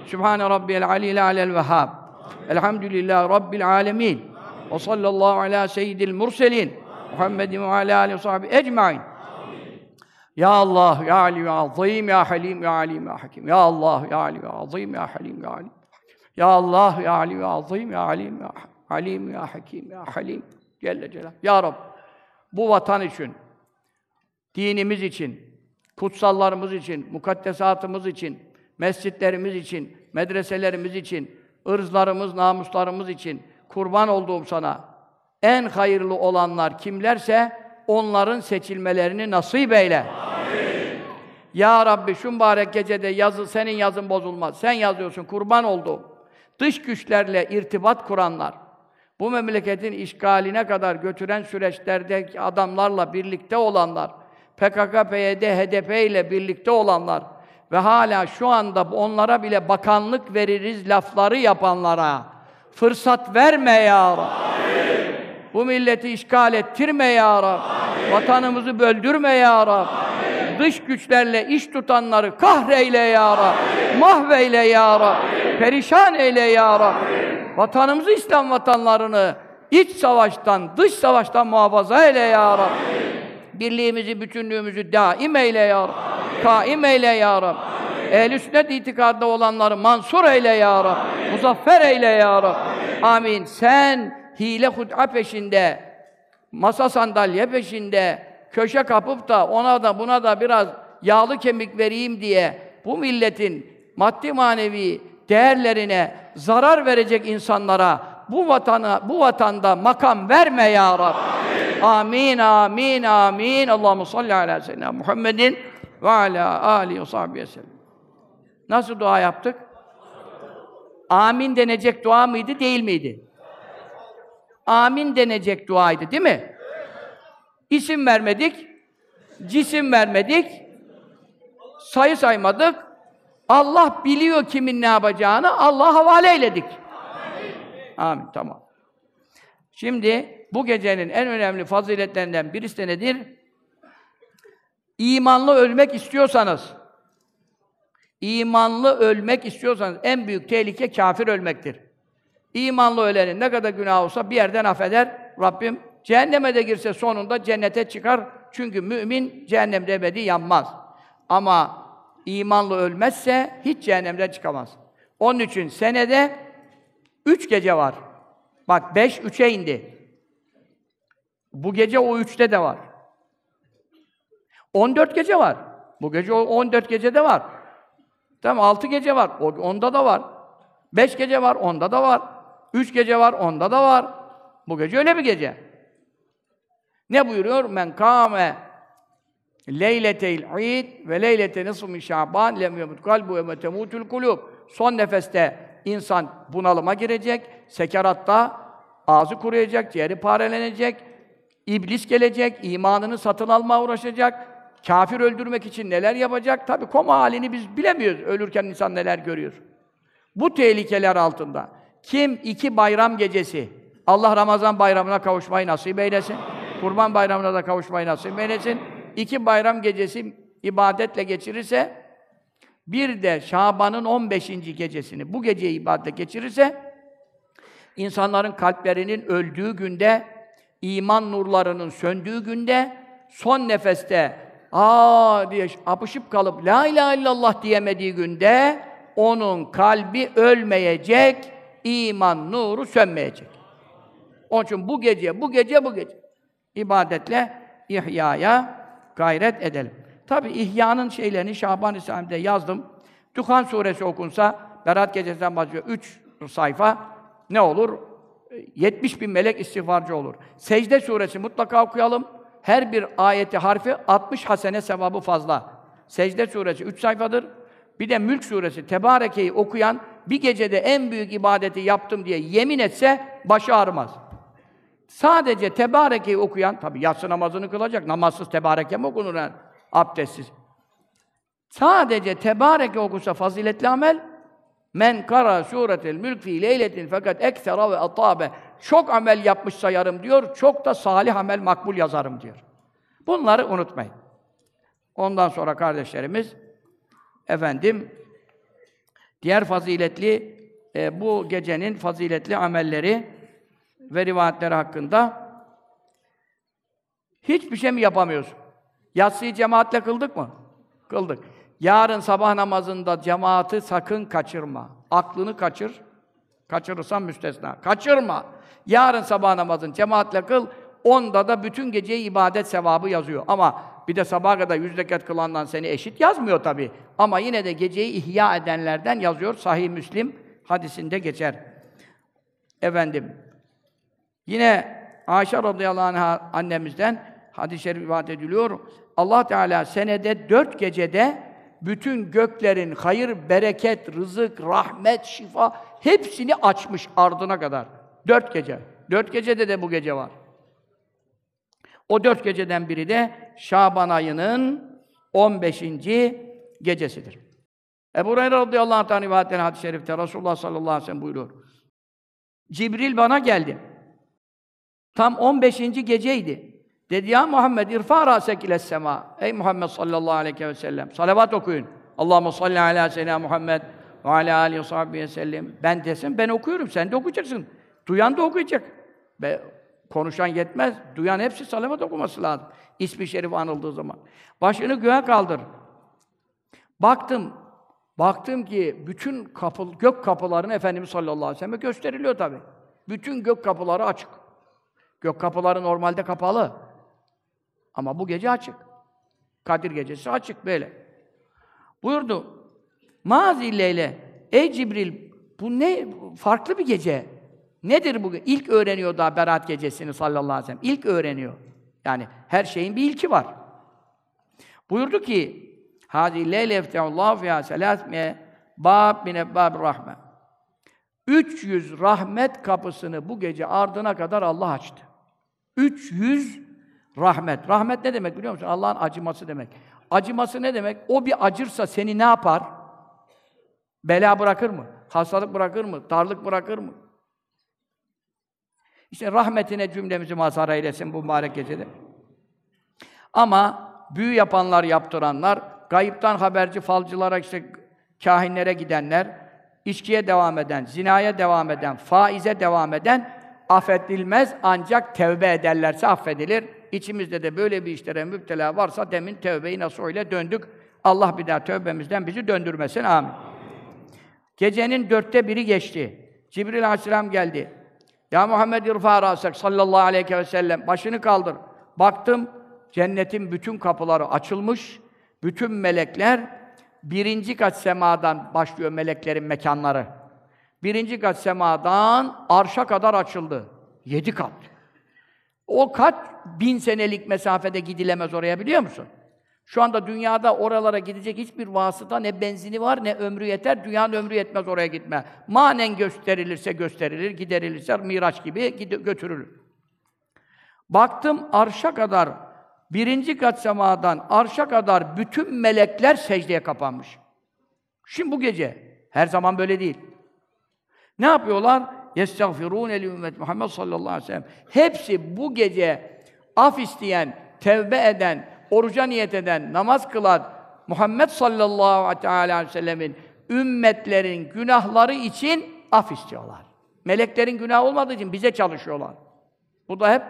Sübhane Rabbiyel Aliyel Alel Vehhab. Elhamdülillahi Rabbil Alemin. Ve sallallahu ala seyyidil murselin. Muhammedin ve ala aleyhi ve sahbihi ecmain. Ya Allah, Ya Ali, Ya Azim, Ya Halim, Ya Alim, Ya Hakim. Ya Allah, Ya Ali, Ya Azim, Ya Halim, Ya Alim. Ya Allah, Ya Ali, Ya Azim, Ya Alim, Ya Halim, Ya Hakim, Ya Halim. Celle Celal. Ya Rab, bu vatan için, dinimiz için, kutsallarımız için, mukaddesatımız için, mescitlerimiz için, medreselerimiz için, ırzlarımız, namuslarımız için kurban olduğum sana en hayırlı olanlar kimlerse onların seçilmelerini nasip eyle. Amin. Ya Rabbi şu mübarek gecede yazı senin yazın bozulmaz. Sen yazıyorsun kurban olduğum. Dış güçlerle irtibat kuranlar, bu memleketin işgaline kadar götüren süreçlerdeki adamlarla birlikte olanlar, PKK, PYD, HDP ile birlikte olanlar ve hala şu anda onlara bile bakanlık veririz lafları yapanlara fırsat verme ya Rabbi. Bu milleti işgal ettirme ya Rabbi. Vatanımızı böldürme ya Rabbi. Amin. Dış güçlerle iş tutanları kahreyle ya Rabbi. Mahveyle ya Rabbi. Perişan eyle ya Rabbi. Vatanımızı, İslam vatanlarını iç savaştan, dış savaştan muhafaza eyle ya Rabbi. Birliğimizi, bütünlüğümüzü daim eyle ya Rabbi. Kaim eyle ya Rabbi. Ehl-i sünnet itikadında olanları mansur eyle ya Rabbi. Muzaffer eyle ya Rabbi. Amin. Sen hile hud'a peşinde, masa sandalye peşinde, köşe kapıp da ona da buna da biraz yağlı kemik vereyim diye bu milletin maddi manevi değerlerine zarar verecek insanlara bu vatana bu vatanda makam verme ya Rabbi. Amin amin amin. Allahu salli ala seyyidina Muhammedin ve ala alihi ve sahbihi sellem. Nasıl dua yaptık? Amin denecek dua mıydı, değil miydi? Amin denecek duaydı, değil mi? İsim vermedik, cisim vermedik, sayı saymadık, Allah biliyor kimin ne yapacağını, Allah havale eyledik. Amin. Amin, tamam. Şimdi bu gecenin en önemli faziletlerinden birisi de nedir? İmanlı ölmek istiyorsanız, imanlı ölmek istiyorsanız en büyük tehlike kafir ölmektir. İmanlı ölenin ne kadar günah olsa bir yerden affeder Rabbim. Cehenneme de girse sonunda cennete çıkar. Çünkü mümin cehennemde ebedi yanmaz. Ama imanlı ölmezse hiç cehennemden çıkamaz. Onun için senede üç gece var. Bak beş, üçe indi. Bu gece o üçte de var. On dört gece var. Bu gece o on dört gecede var. Tamam altı gece var. O, onda da var. Beş gece var. Onda da var. Üç gece var. Onda da var. Bu gece öyle bir gece. Ne buyuruyor? Men kâme Leyleteyl id ve leylete nisfu min şaban lem yemut kalbu ve temutul kulub. Son nefeste insan bunalıma girecek, sekeratta ağzı kuruyacak, ciğeri parelenecek, iblis gelecek, imanını satın alma uğraşacak, kafir öldürmek için neler yapacak? Tabi koma halini biz bilemiyoruz. Ölürken insan neler görüyor. Bu tehlikeler altında kim iki bayram gecesi Allah Ramazan bayramına kavuşmayı nasip eylesin. Kurban bayramına da kavuşmayı nasip eylesin. İki bayram gecesi ibadetle geçirirse bir de Şaban'ın 15. gecesini bu geceyi ibadetle geçirirse insanların kalplerinin öldüğü günde iman nurlarının söndüğü günde son nefeste aa diye apışıp kalıp la ilahe illallah diyemediği günde onun kalbi ölmeyecek, iman nuru sönmeyecek. Onun için bu gece, bu gece, bu gece ibadetle ihyaya gayret edelim. Tabi ihyanın şeylerini Şaban İslam'da yazdım. Duhan suresi okunsa, Berat gecesinden başlıyor. Üç sayfa ne olur? 70 bin melek istiğfarcı olur. Secde suresi mutlaka okuyalım. Her bir ayeti harfi 60 hasene sevabı fazla. Secde suresi 3 sayfadır. Bir de Mülk suresi Tebareke'yi okuyan bir gecede en büyük ibadeti yaptım diye yemin etse başı ağrımaz. Sadece Tebareke'yi okuyan, tabi yatsı namazını kılacak, namazsız Tebareke mi okunur yani? Abdestsiz. Sadece Tebareke okusa faziletli amel, men kara suretel mülk fi leyletin fakat eksera ve atabe. Çok amel yapmış sayarım diyor, çok da salih amel makbul yazarım diyor. Bunları unutmayın. Ondan sonra kardeşlerimiz, efendim, diğer faziletli, e, bu gecenin faziletli amelleri ve rivayetleri hakkında hiçbir şey mi yapamıyorsun? Yatsıyı cemaatle kıldık mı? Kıldık. Yarın sabah namazında cemaati sakın kaçırma. Aklını kaçır. Kaçırırsan müstesna. Kaçırma. Yarın sabah namazın cemaatle kıl. Onda da bütün geceyi ibadet sevabı yazıyor. Ama bir de sabaha kadar yüz rekat kılandan seni eşit yazmıyor tabi. Ama yine de geceyi ihya edenlerden yazıyor. Sahih Müslim hadisinde geçer. Efendim, yine Ayşe radıyallahu anh'a annemizden hadis-i şerif rivayet ediliyor. Allah Teala senede dört gecede bütün göklerin hayır, bereket, rızık, rahmet, şifa hepsini açmış ardına kadar. Dört gece. Dört gecede de bu gece var. O dört geceden biri de Şaban ayının 15. gecesidir. Ebu Hureyre radıyallahu anh rivayetten hadis-i şerifte Resulullah sallallahu aleyhi ve sellem buyuruyor. Cibril bana geldi. Tam 15. geceydi. Dedi ya Muhammed irfa rasek ile sema. Ey Muhammed sallallahu aleyhi ve sellem. Salavat okuyun. Allahumme salli ala seyyidina Muhammed ve ala alihi ve sahbihi sellem. Ben desem ben okuyorum. Sen de okuyacaksın. Duyan da okuyacak. Be, konuşan yetmez. Duyan hepsi salavat okuması lazım. İsmi şerif anıldığı zaman. Başını göğe kaldır. Baktım. Baktım ki bütün kapı, gök kapılarını Efendimiz sallallahu aleyhi ve sellem gösteriliyor tabi. Bütün gök kapıları açık. Gök kapıları normalde kapalı. Ama bu gece açık. Kadir gecesi açık böyle. Buyurdu. Mazileyle ey Cibril bu ne farklı bir gece. Nedir bu? İlk öğreniyor daha Berat gecesini sallallahu aleyhi ve sellem. İlk öğreniyor. Yani her şeyin bir ilki var. Buyurdu ki Hadi leyle efteullahu fiha selasme bab min ebbab rahme. 300 rahmet kapısını bu gece ardına kadar Allah açtı. 300 rahmet. Rahmet ne demek biliyor musun? Allah'ın acıması demek. Acıması ne demek? O bir acırsa seni ne yapar? Bela bırakır mı? Hastalık bırakır mı? Darlık bırakır mı? İşte rahmetine cümlemizi mazhar eylesin bu mübarek gecede. Ama büyü yapanlar, yaptıranlar, gayiptan haberci falcılara, işte kahinlere gidenler, içkiye devam eden, zinaya devam eden, faize devam eden affedilmez ancak tevbe ederlerse affedilir. İçimizde de böyle bir işlere müptela varsa demin tevbeyi nasıl öyle döndük. Allah bir daha tövbemizden bizi döndürmesin. Amin. Gecenin dörtte biri geçti. Cibril Aleyhisselam geldi. Ya Muhammed irfa rasak sallallahu aleyhi ve sellem. Başını kaldır. Baktım cennetin bütün kapıları açılmış. Bütün melekler birinci kat semadan başlıyor meleklerin mekanları. Birinci kat semadan arşa kadar açıldı. Yedi kat. O kat bin senelik mesafede gidilemez oraya biliyor musun? Şu anda dünyada oralara gidecek hiçbir vasıta ne benzini var ne ömrü yeter. Dünyanın ömrü yetmez oraya gitme. Manen gösterilirse gösterilir, giderilirse Miraç gibi götürülür. Baktım arşa kadar, birinci kat semadan arşa kadar bütün melekler secdeye kapanmış. Şimdi bu gece. Her zaman böyle değil. Ne yapıyorlar? Yestagfirûne el ümmet Muhammed sallallahu aleyhi ve sellem. Hepsi bu gece af isteyen, tevbe eden, oruca niyet eden, namaz kılan Muhammed sallallahu aleyhi ve sellemin ümmetlerin günahları için af istiyorlar. Meleklerin günah olmadığı için bize çalışıyorlar. Bu da hep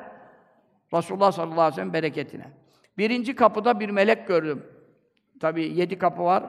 Resulullah sallallahu aleyhi ve sellem bereketine. Birinci kapıda bir melek gördüm. Tabi yedi kapı var.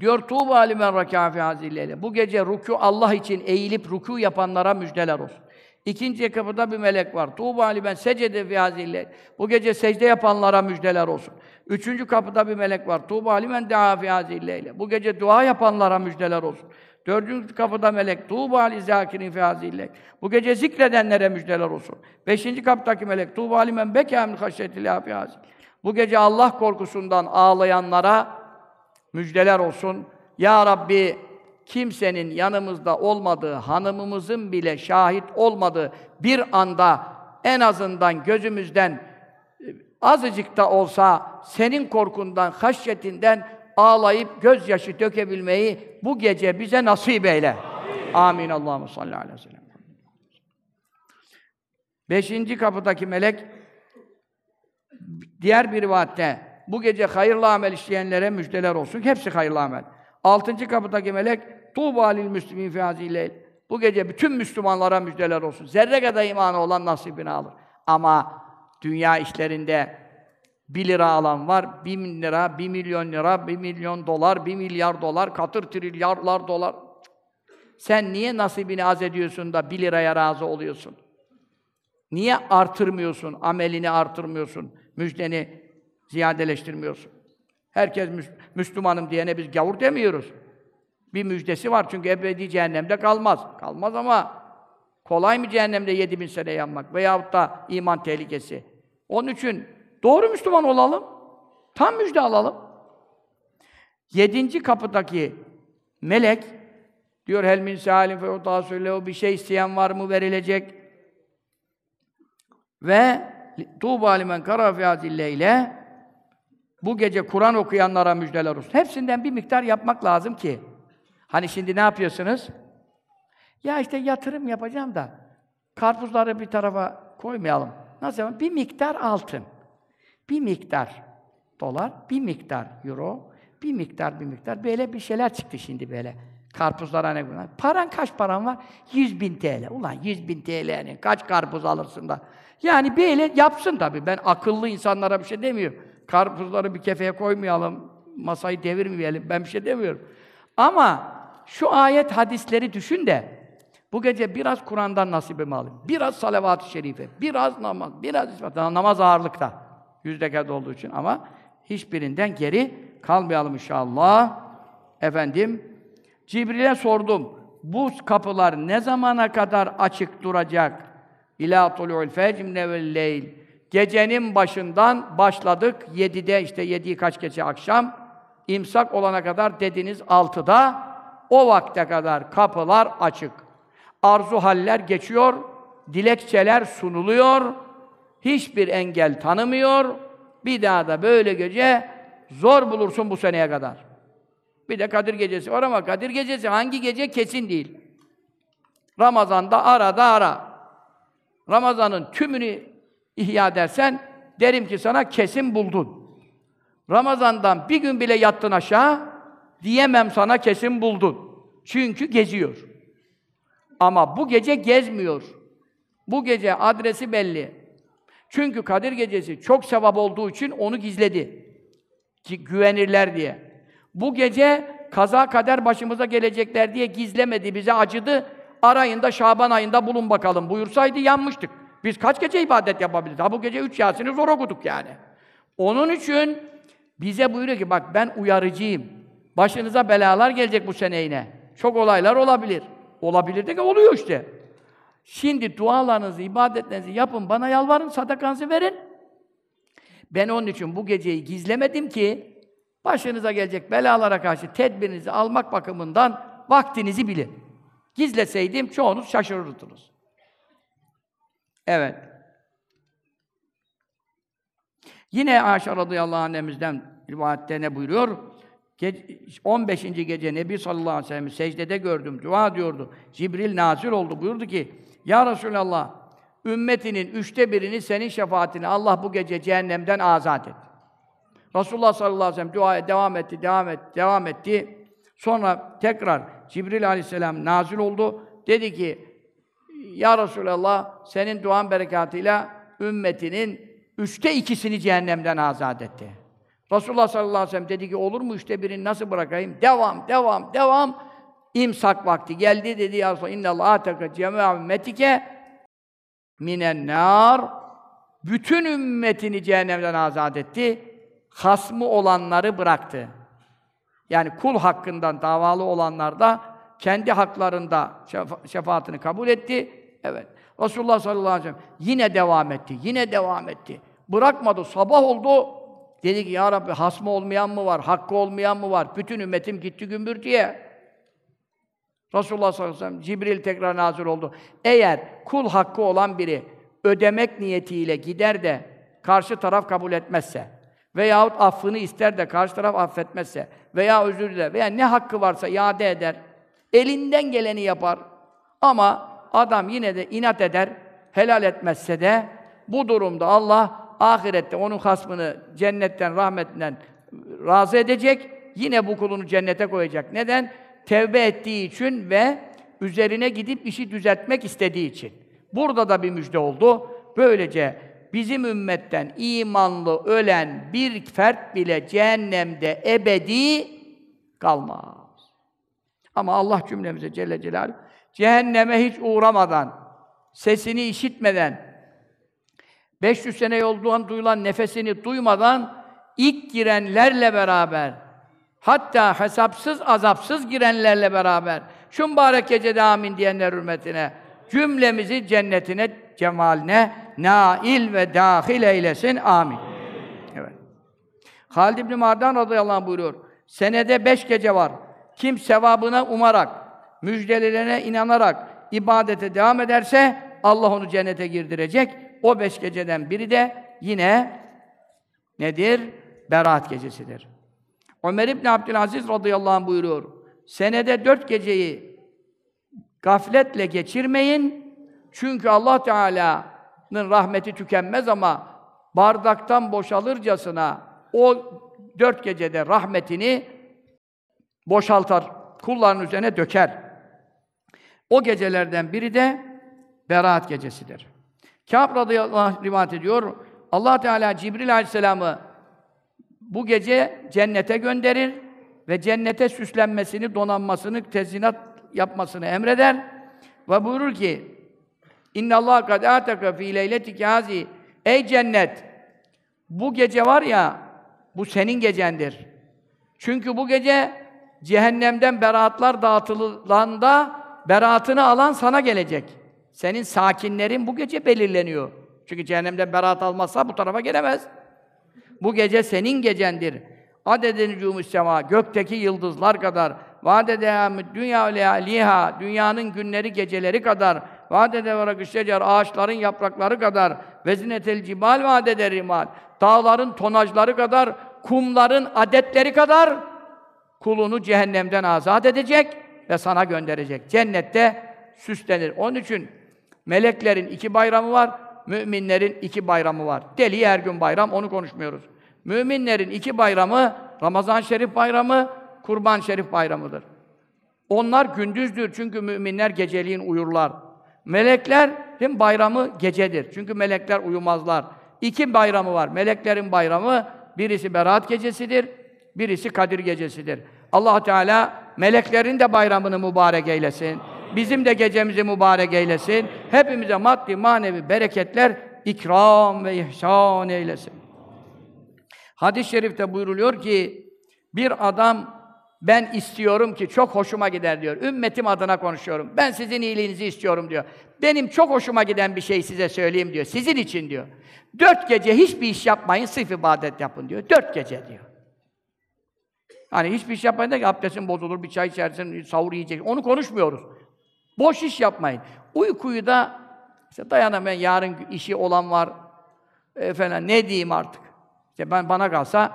Diyor Tuğba alimen rakâ fî hazîl Bu gece ruku Allah için eğilip ruku yapanlara müjdeler olsun. İkinci kapıda bir melek var. Tuğba alimen secede fî hazîl Bu gece secde yapanlara müjdeler olsun. Üçüncü kapıda bir melek var. Tuğba alimen deâ fî hazîl Bu gece dua yapanlara müjdeler olsun. Dördüncü kapıda melek. Tuğba ali zâkirin fî hazîl Bu gece zikredenlere müjdeler olsun. Beşinci kapıdaki melek. Tuğba alimen bekâ min haşyetilâh fî hazîl Bu gece Allah korkusundan ağlayanlara müjdeler olsun. Ya Rabbi kimsenin yanımızda olmadığı, hanımımızın bile şahit olmadığı bir anda en azından gözümüzden e, azıcık da olsa senin korkundan, haşyetinden ağlayıp gözyaşı dökebilmeyi bu gece bize nasip eyle. Amin. Allahu salli aleyhi ve sellem. Beşinci kapıdaki melek diğer bir rivayette bu gece hayırlı amel işleyenlere müjdeler olsun. Hepsi hayırlı amel. Altıncı kapıdaki melek Tuğba lil müslimin Bu gece bütün Müslümanlara müjdeler olsun. Zerre kadar imanı olan nasibini alır. Ama dünya işlerinde bir lira alan var, bir bin lira, bir milyon lira, bir milyon dolar, bir milyar dolar, katır trilyarlar dolar. Sen niye nasibini az ediyorsun da bir liraya razı oluyorsun? Niye artırmıyorsun, amelini artırmıyorsun, müjdeni ziyadeleştirmiyorsun? Herkes Müs- Müslümanım diyene biz gavur demiyoruz. Bir müjdesi var çünkü ebedi cehennemde kalmaz. Kalmaz ama kolay mı cehennemde 7000 sene yanmak veyahut da iman tehlikesi. Onun için doğru Müslüman olalım. Tam müjde alalım. Yedinci kapıdaki melek diyor hel min salim fe o bir şey isteyen var mı verilecek. Ve Tuğba limen kara fi hazilleyle bu gece Kur'an okuyanlara müjdeler olsun. Hepsinden bir miktar yapmak lazım ki. Hani şimdi ne yapıyorsunuz? Ya işte yatırım yapacağım da karpuzları bir tarafa koymayalım. Nasıl yapalım? Bir miktar altın. Bir miktar dolar, bir miktar euro, bir miktar bir miktar. Böyle bir şeyler çıktı şimdi böyle. Karpuzlara ne bunlar? Paran kaç paran var? 100 bin TL. Ulan 100 bin TL'nin kaç karpuz alırsın da? Yani böyle yapsın tabii. Ben akıllı insanlara bir şey demiyorum. Karpuzları bir kefeye koymayalım, masayı devirmeyelim. Ben bir şey demiyorum. Ama şu ayet hadisleri düşün de bu gece biraz Kur'an'dan nasibimi alayım. Biraz salavat-ı şerife, biraz namaz, biraz ispat. Namaz ağırlıkta. Yüz rekat olduğu için ama hiçbirinden geri kalmayalım inşallah. Efendim, Cibril'e sordum. Bu kapılar ne zamana kadar açık duracak? İlâ tulu'l fecr vel leyl. Gecenin başından başladık. Yedide işte yediği kaç gece akşam. imsak olana kadar dediniz altıda. O vakte kadar kapılar açık. Arzu haller geçiyor. Dilekçeler sunuluyor. Hiçbir engel tanımıyor. Bir daha da böyle gece zor bulursun bu seneye kadar. Bir de Kadir Gecesi var ama Kadir Gecesi hangi gece kesin değil. Ramazan'da arada ara. Ramazan'ın tümünü ihya dersen derim ki sana kesin buldun. Ramazan'dan bir gün bile yattın aşağı diyemem sana kesin buldun. Çünkü geziyor. Ama bu gece gezmiyor. Bu gece adresi belli. Çünkü Kadir Gecesi çok sevap olduğu için onu gizledi. Ki güvenirler diye. Bu gece kaza kader başımıza gelecekler diye gizlemedi, bize acıdı. Arayında Şaban ayında bulun bakalım buyursaydı yanmıştık. Biz kaç gece ibadet yapabiliriz? Ha bu gece üç Yasin'i zor okuduk yani. Onun için bize buyuruyor ki bak ben uyarıcıyım. Başınıza belalar gelecek bu sene yine. Çok olaylar olabilir. Olabilir de ki oluyor işte. Şimdi dualarınızı, ibadetlerinizi yapın, bana yalvarın, sadakanızı verin. Ben onun için bu geceyi gizlemedim ki başınıza gelecek belalara karşı tedbirinizi almak bakımından vaktinizi bilin. Gizleseydim çoğunuz şaşırırdınız. Evet. Yine Ayşe radıyallahu annemizden rivayette ne buyuruyor? Ge- 15. gece Nebi sallallahu aleyhi ve sellem'i secdede gördüm, dua diyordu. Cibril nazil oldu, buyurdu ki, Ya Resulallah, ümmetinin üçte birini senin şefaatine Allah bu gece cehennemden azat et. Resulullah sallallahu aleyhi ve sellem duaya devam etti, devam etti, devam etti. Sonra tekrar Cibril aleyhisselam nazil oldu. Dedi ki, Ya Resulallah, senin duan berekatıyla ümmetinin üçte ikisini cehennemden azat etti. Resulullah sallallahu aleyhi ve sellem dedi ki, olur mu üçte birini nasıl bırakayım? Devam, devam, devam. İmsak vakti geldi dedi ya Resulallah, innallâh âteka cemâ ümmetike minen nar bütün ümmetini cehennemden azat etti. Hasmı olanları bıraktı. Yani kul hakkından davalı olanlar da kendi haklarında şefa- şefaatini kabul etti. Evet. Resulullah sallallahu aleyhi ve sellem yine devam etti. Yine devam etti. Bırakmadı. Sabah oldu. Dedi ki ya Rabbi hasmı olmayan mı var? Hakkı olmayan mı var? Bütün ümmetim gitti gümbürtüye. Resulullah sallallahu aleyhi ve sellem Cibril tekrar nazil oldu. Eğer kul hakkı olan biri ödemek niyetiyle gider de karşı taraf kabul etmezse veyahut affını ister de karşı taraf affetmezse veya özür diler veya ne hakkı varsa iade eder. Elinden geleni yapar. Ama adam yine de inat eder, helal etmezse de bu durumda Allah ahirette onun hasmını cennetten, rahmetinden razı edecek. Yine bu kulunu cennete koyacak. Neden? Tevbe ettiği için ve üzerine gidip işi düzeltmek istediği için. Burada da bir müjde oldu. Böylece bizim ümmetten imanlı ölen bir fert bile cehennemde ebedi kalmaz. Ama Allah cümlemize Celle Celaluhu cehenneme hiç uğramadan, sesini işitmeden, 500 sene yoldan duyulan nefesini duymadan ilk girenlerle beraber hatta hesapsız azapsız girenlerle beraber şu mübarek gecede amin diyenler hürmetine cümlemizi cennetine, cemaline nail ve dahil eylesin. Amin. Evet. Halid İbn Mardan radıyallahu anh buyuruyor. Senede beş gece var. Kim sevabına umarak, müjdelilerine inanarak ibadete devam ederse Allah onu cennete girdirecek. O beş geceden biri de yine nedir? Berat gecesidir. Ömer İbn Abdülaziz radıyallahu anh buyuruyor. Senede dört geceyi gafletle geçirmeyin. Çünkü Allah Teala'nın rahmeti tükenmez ama bardaktan boşalırcasına o dört gecede rahmetini boşaltar, kulların üzerine döker. O gecelerden biri de Berat gecesidir. Kâb radıyallahu anh rivayet ediyor. Allah Teala Cibril aleyhisselamı bu gece cennete gönderir ve cennete süslenmesini, donanmasını, tezinat yapmasını emreder ve buyurur ki İnna Allah kad ataka fi leyletike hazi Ey cennet bu gece var ya bu senin gecendir. Çünkü bu gece cehennemden beraatlar dağıtılanda beraatını alan sana gelecek. Senin sakinlerin bu gece belirleniyor. Çünkü cehennemden beraat almazsa bu tarafa gelemez. Bu gece senin gecendir. Adedin nücumus sema, gökteki yıldızlar kadar, vadede dünya liha, dünyanın günleri geceleri kadar, vadede varak şecer, ağaçların yaprakları kadar, vezinetel cibal vadede rimal, dağların tonajları kadar, kumların adetleri kadar kulunu cehennemden azat edecek ve sana gönderecek. Cennette süslenir. Onun için meleklerin iki bayramı var, müminlerin iki bayramı var. Deli her gün bayram, onu konuşmuyoruz. Müminlerin iki bayramı, Ramazan Şerif bayramı, Kurban Şerif bayramıdır. Onlar gündüzdür çünkü müminler geceliğin uyurlar. Meleklerin bayramı gecedir. Çünkü melekler uyumazlar. İki bayramı var. Meleklerin bayramı birisi Berat gecesidir, birisi Kadir gecesidir. Allah Teala meleklerin de bayramını mübarek eylesin. Bizim de gecemizi mübarek eylesin. Hepimize maddi manevi bereketler ikram ve ihsan eylesin. Hadis-i şerifte buyruluyor ki bir adam Ben istiyorum ki çok hoşuma gider diyor. Ümmetim adına konuşuyorum. Ben sizin iyiliğinizi istiyorum diyor. Benim çok hoşuma giden bir şey size söyleyeyim diyor. Sizin için diyor. Dört gece hiçbir iş yapmayın, sırf ibadet yapın diyor. Dört gece diyor. Hani hiçbir iş yapmayın da ki abdestin bozulur, bir çay içersin, sahur yiyecek. Onu konuşmuyoruz. Boş iş yapmayın. Uykuyu da işte dayanamayan yarın işi olan var. Efendim ne diyeyim artık? İşte ben bana kalsa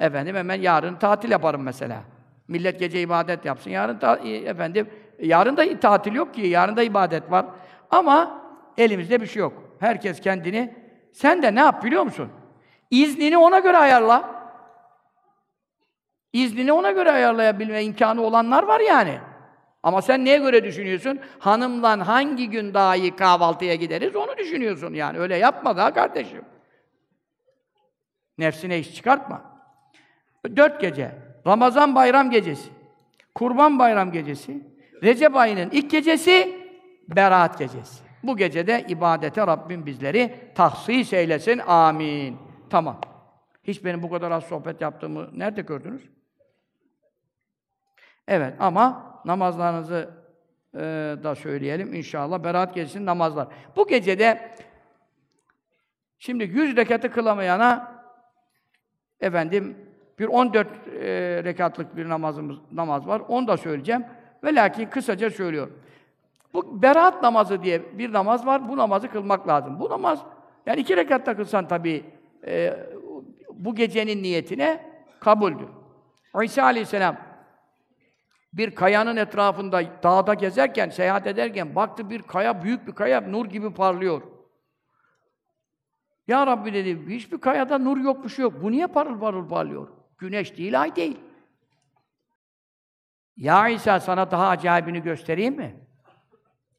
efendim hemen yarın tatil yaparım mesela. Millet gece ibadet yapsın. Yarın ta, e, efendim yarın da tatil yok ki. Yarın da ibadet var. Ama elimizde bir şey yok. Herkes kendini sen de ne yap biliyor musun? İznini ona göre ayarla. İznini ona göre ayarlayabilme imkanı olanlar var yani. Ama sen neye göre düşünüyorsun? Hanımla hangi gün daha iyi kahvaltıya gideriz onu düşünüyorsun yani. Öyle yapma daha kardeşim. Nefsine iş çıkartma. Dört gece. Ramazan bayram gecesi. Kurban bayram gecesi. Recep ayının ilk gecesi, Berat gecesi. Bu gecede ibadete Rabbim bizleri tahsis eylesin. Amin. Tamam. Hiç benim bu kadar az sohbet yaptığımı nerede gördünüz? Evet ama namazlarınızı e, da söyleyelim inşallah. Berat gecesinin namazlar. Bu gecede şimdi 100 rekatı kılamayana efendim bir 14 e, rekatlık bir namazımız namaz var. Onu da söyleyeceğim. Ve lakin kısaca söylüyorum. Bu berat namazı diye bir namaz var. Bu namazı kılmak lazım. Bu namaz yani iki rekatta kılsan tabii e, bu gecenin niyetine kabuldür. İsa Aleyhisselam bir kayanın etrafında dağda gezerken, seyahat ederken baktı bir kaya, büyük bir kaya nur gibi parlıyor. Ya Rabbi dedi, hiçbir kayada nur yok, bir şey yok. Bu niye parıl parıl parlıyor? Güneş değil, ay değil. Ya İsa sana daha acayibini göstereyim mi?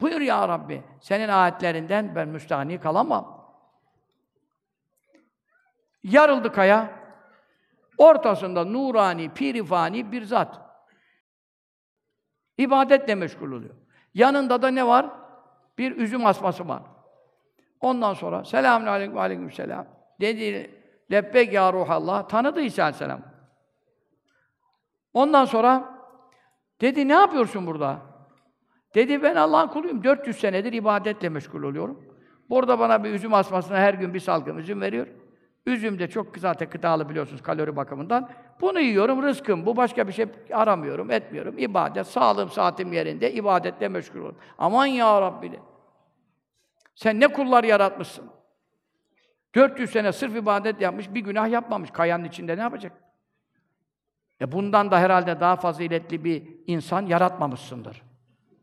Buyur ya Rabbi. Senin ayetlerinden ben müstahni kalamam. Yarıldı kaya. Ortasında nurani, pirifani bir zat. İbadetle meşgul oluyor. Yanında da ne var? Bir üzüm asması var. Ondan sonra selamun aleyküm aleyküm selam. Dedi lebbek ya ruhallah. Tanıdı İsa aleyhisselam. Ondan sonra dedi ne yapıyorsun burada? Dedi ben Allah'ın kuluyum. 400 senedir ibadetle meşgul oluyorum. Burada bana bir üzüm asmasına her gün bir salkım üzüm veriyor. Üzüm de çok zaten gıdalı biliyorsunuz kalori bakımından. Bunu yiyorum, rızkım. Bu başka bir şey aramıyorum, etmiyorum. İbadet, sağlığım, saatim yerinde, ibadetle meşgul oluyorum. Aman ya Rabbi de. Sen ne kullar yaratmışsın? 400 sene sırf ibadet yapmış, bir günah yapmamış. Kayanın içinde ne yapacak? Ya bundan da herhalde daha faziletli bir insan yaratmamışsındır.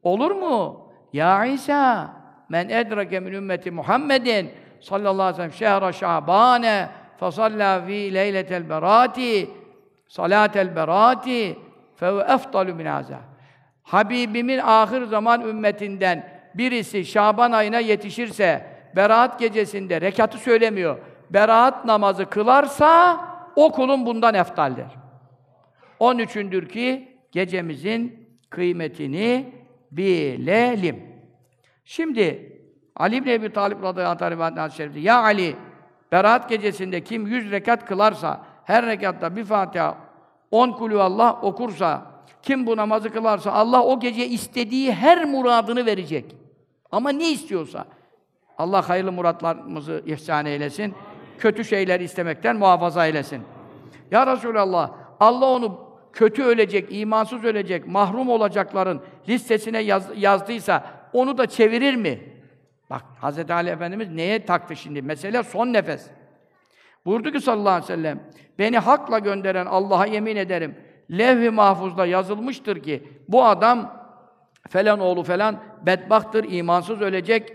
Olur mu? Ya İsa, men edrake min ümmeti Muhammedin sallallahu aleyhi ve sellem şehre şabane fasalla fi leyletel berati salatel berati fe efdalu min haza. Habibimin ahir zaman ümmetinden birisi Şaban ayına yetişirse Berat gecesinde rekatı söylemiyor. Berat namazı kılarsa o kulun bundan eftaldir. Onun üçündür ki gecemizin kıymetini bilelim. Şimdi Ali İbni Ebi Talib radıyallahu anh şerifte Ya Ali, Berat gecesinde kim yüz rekat kılarsa, her rekatta bir Fatiha, on kulü Allah okursa, kim bu namazı kılarsa Allah o gece istediği her muradını verecek. Ama ne istiyorsa. Allah hayırlı muratlarımızı ihsan eylesin. Kötü şeyler istemekten muhafaza eylesin. Ya Resulallah, Allah onu kötü ölecek, imansız ölecek, mahrum olacakların listesine yaz, yazdıysa onu da çevirir mi? Bak Hz. Ali Efendimiz neye taktı şimdi? Mesele son nefes. Buyurdu ki sallallahu aleyhi ve sellem, beni hakla gönderen Allah'a yemin ederim, levh-i mahfuzda yazılmıştır ki, bu adam falan oğlu falan bedbahtır, imansız ölecek.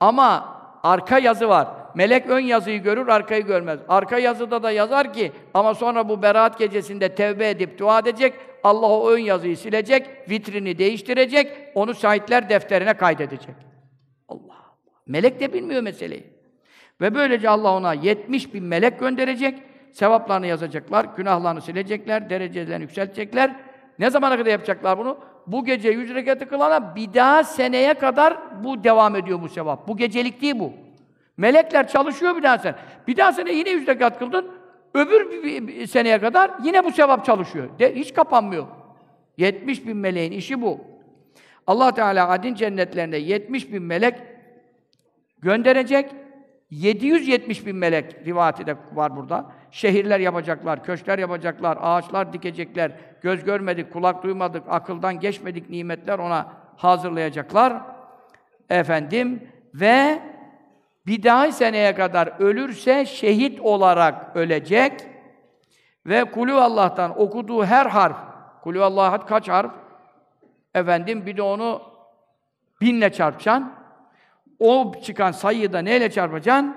Ama arka yazı var. Melek ön yazıyı görür, arkayı görmez. Arka yazıda da yazar ki, ama sonra bu beraat gecesinde tevbe edip dua edecek, Allah o ön yazıyı silecek, vitrini değiştirecek, onu şahitler defterine kaydedecek. Melek de bilmiyor meseleyi. Ve böylece Allah ona 70 bin melek gönderecek, sevaplarını yazacaklar, günahlarını silecekler, derecelerini yükseltecekler. Ne zamana kadar yapacaklar bunu? Bu gece yüz rekatı kılana bir daha seneye kadar bu devam ediyor bu sevap. Bu gecelik değil bu. Melekler çalışıyor bir daha sen. Bir daha sene yine yüz rekat kıldın, Öbür bir- bir seneye kadar yine bu sevap çalışıyor. De, hiç kapanmıyor. 70 bin meleğin işi bu. Allah Teala adin cennetlerinde 70 bin melek gönderecek. 770 bin melek rivayeti de var burada. Şehirler yapacaklar, köşkler yapacaklar, ağaçlar dikecekler. Göz görmedik, kulak duymadık, akıldan geçmedik nimetler ona hazırlayacaklar. Efendim ve bir daha seneye kadar ölürse şehit olarak ölecek ve kulü Allah'tan okuduğu her harf, kulü Allah'at kaç harf? Efendim bir de onu binle çarpacaksın. O çıkan sayıyı da neyle çarpacaksın?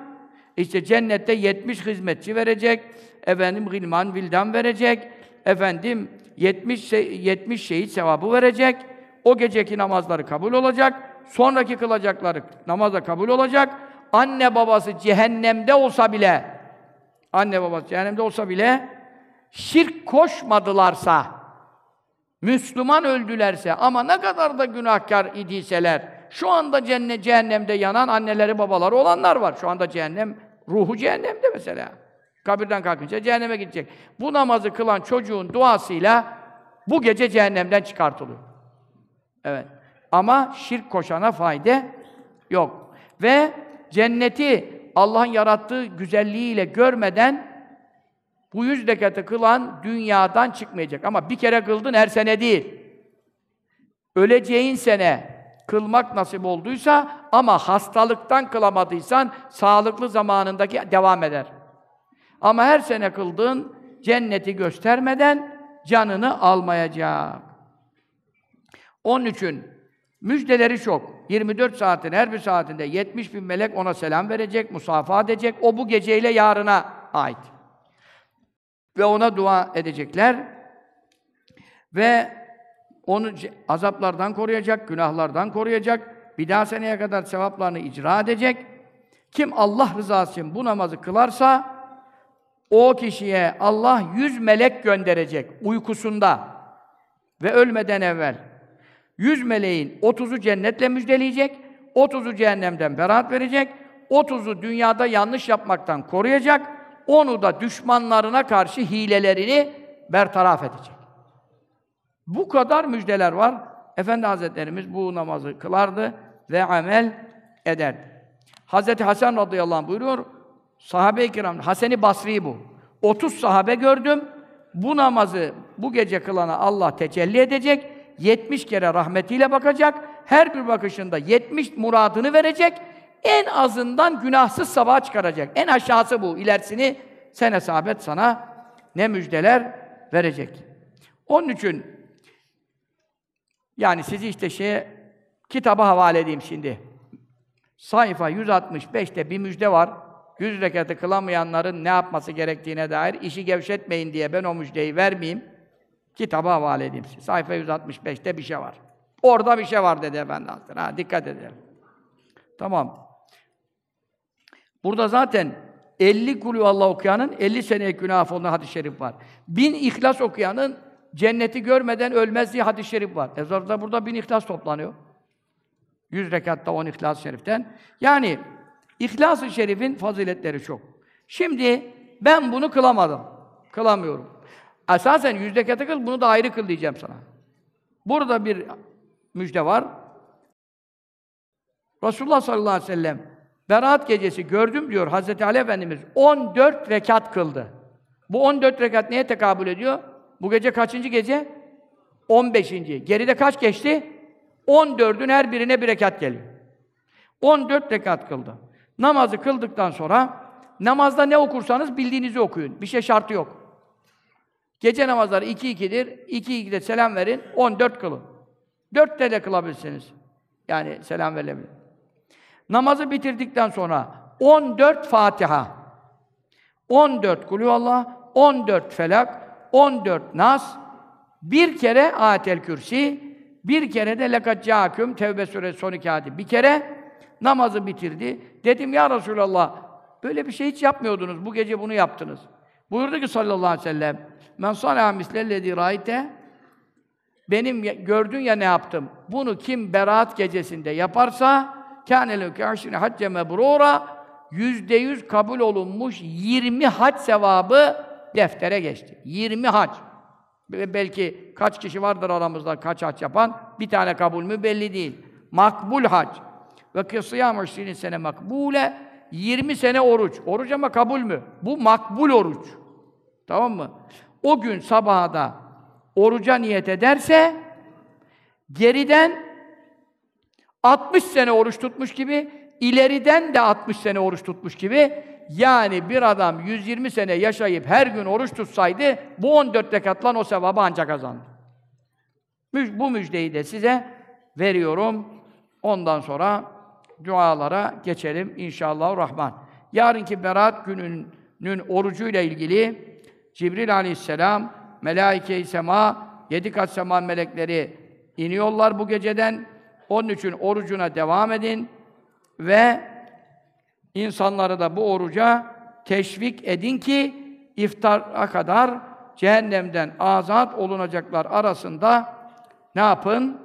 İşte cennette 70 hizmetçi verecek, efendim gilman vildan verecek, efendim 70 şey- 70 şehit sevabı verecek. O geceki namazları kabul olacak. Sonraki kılacakları namaza kabul olacak. Anne babası cehennemde olsa bile anne babası cehennemde olsa bile şirk koşmadılarsa Müslüman öldülerse ama ne kadar da günahkar idiyseler, şu anda cennet cehennemde yanan anneleri babaları olanlar var. Şu anda cehennem, ruhu cehennemde mesela. Kabirden kalkınca cehenneme gidecek. Bu namazı kılan çocuğun duasıyla bu gece cehennemden çıkartılıyor. Evet. Ama şirk koşana fayda yok. Ve cenneti Allah'ın yarattığı güzelliğiyle görmeden bu yüz rekatı kılan dünyadan çıkmayacak. Ama bir kere kıldın her sene değil. Öleceğin sene kılmak nasip olduysa ama hastalıktan kılamadıysan sağlıklı zamanındaki devam eder. Ama her sene kıldığın cenneti göstermeden canını almayacak. Onun için müjdeleri çok. 24 saatin her bir saatinde 70 bin melek ona selam verecek, musafa edecek. O bu geceyle yarına ait ve ona dua edecekler ve onu azaplardan koruyacak, günahlardan koruyacak, bir daha seneye kadar sevaplarını icra edecek. Kim Allah rızası için bu namazı kılarsa o kişiye Allah yüz melek gönderecek uykusunda ve ölmeden evvel. Yüz meleğin 30'u cennetle müjdeleyecek, 30'u cehennemden beraat verecek, 30'u dünyada yanlış yapmaktan koruyacak, onu da düşmanlarına karşı hilelerini bertaraf edecek. Bu kadar müjdeler var. Efendi Hazretlerimiz bu namazı kılardı ve amel ederdi. Hazreti Hasan radıyallahu anh buyuruyor, sahabe-i kiram, Hasan-ı Basri bu. 30 sahabe gördüm, bu namazı bu gece kılana Allah tecelli edecek, 70 kere rahmetiyle bakacak, her bir bakışında 70 muradını verecek, en azından günahsız sabaha çıkaracak. En aşağısı bu, ilerisini sen hesap et sana ne müjdeler verecek. Onun için yani sizi işte şeye kitaba havale edeyim şimdi. Sayfa 165'te bir müjde var. Yüz rekatı kılamayanların ne yapması gerektiğine dair işi gevşetmeyin diye ben o müjdeyi vermeyeyim. Kitaba havale edeyim. Sayfa 165'te bir şey var. Orada bir şey var dedi Efendi Hazretleri. Ha, dikkat edelim. Tamam. Burada zaten 50 kulü Allah okuyanın 50 sene günah affolunduğu hadis-i şerif var. Bin ihlas okuyanın cenneti görmeden ölmez diye hadis-i şerif var. E zaten burada bin ihlas toplanıyor. 100 rekatta 10 ihlas-ı şeriften. Yani ihlas-ı şerifin faziletleri çok. Şimdi ben bunu kılamadım. Kılamıyorum. Esasen 100 rekatı kıl, bunu da ayrı kıl diyeceğim sana. Burada bir müjde var. Resulullah sallallahu aleyhi ve sellem Berat gecesi gördüm diyor Hazreti Ali Efendimiz 14 rekat kıldı. Bu 14 rekat neye tekabül ediyor? Bu gece kaçıncı gece? 15. Geride kaç geçti? 14'ün her birine bir rekat geliyor. 14 rekat kıldı. Namazı kıldıktan sonra namazda ne okursanız bildiğinizi okuyun. Bir şey şartı yok. Gece namazları 2-2'dir. 2-2'de selam verin, 14 kılın. 4'te de kılabilirsiniz. Yani selam verilebilir. Namazı bitirdikten sonra 14 Fatiha, 14 Kulüvallah, 14 Felak, 14 Nas, bir kere Ayetel Kürsi, bir kere de Lekad Câküm, Tevbe Suresi son iki ayeti. Bir kere namazı bitirdi. Dedim ya Resulallah, böyle bir şey hiç yapmıyordunuz, bu gece bunu yaptınız. Buyurdu ki sallallahu aleyhi ve sellem, Men salâ mislellezî benim gördün ya ne yaptım. Bunu kim beraat gecesinde yaparsa kâne leke aşrine hacce mebrûra yüzde yüz kabul olunmuş 20 hac sevabı deftere geçti. 20 hac. Belki kaç kişi vardır aramızda kaç hac yapan? Bir tane kabul mü belli değil. Makbul hac. Ve kısıyam işinin sene makbule 20 sene oruç. Oruç ama kabul mü? Bu makbul oruç. Tamam mı? O gün sabaha da oruca niyet ederse geriden 60 sene oruç tutmuş gibi, ileriden de 60 sene oruç tutmuş gibi yani bir adam 120 sene yaşayıp her gün oruç tutsaydı bu 14 rekatlan o sevabı ancak kazandı. Bu müjdeyi de size veriyorum. Ondan sonra dualara geçelim inşallah rahman. Yarınki Berat gününün orucuyla ilgili Cibril aleyhisselam, melaike-i sema, yedi kat sema melekleri iniyorlar bu geceden. Onun için orucuna devam edin ve insanları da bu oruca teşvik edin ki iftara kadar cehennemden azat olunacaklar arasında ne yapın?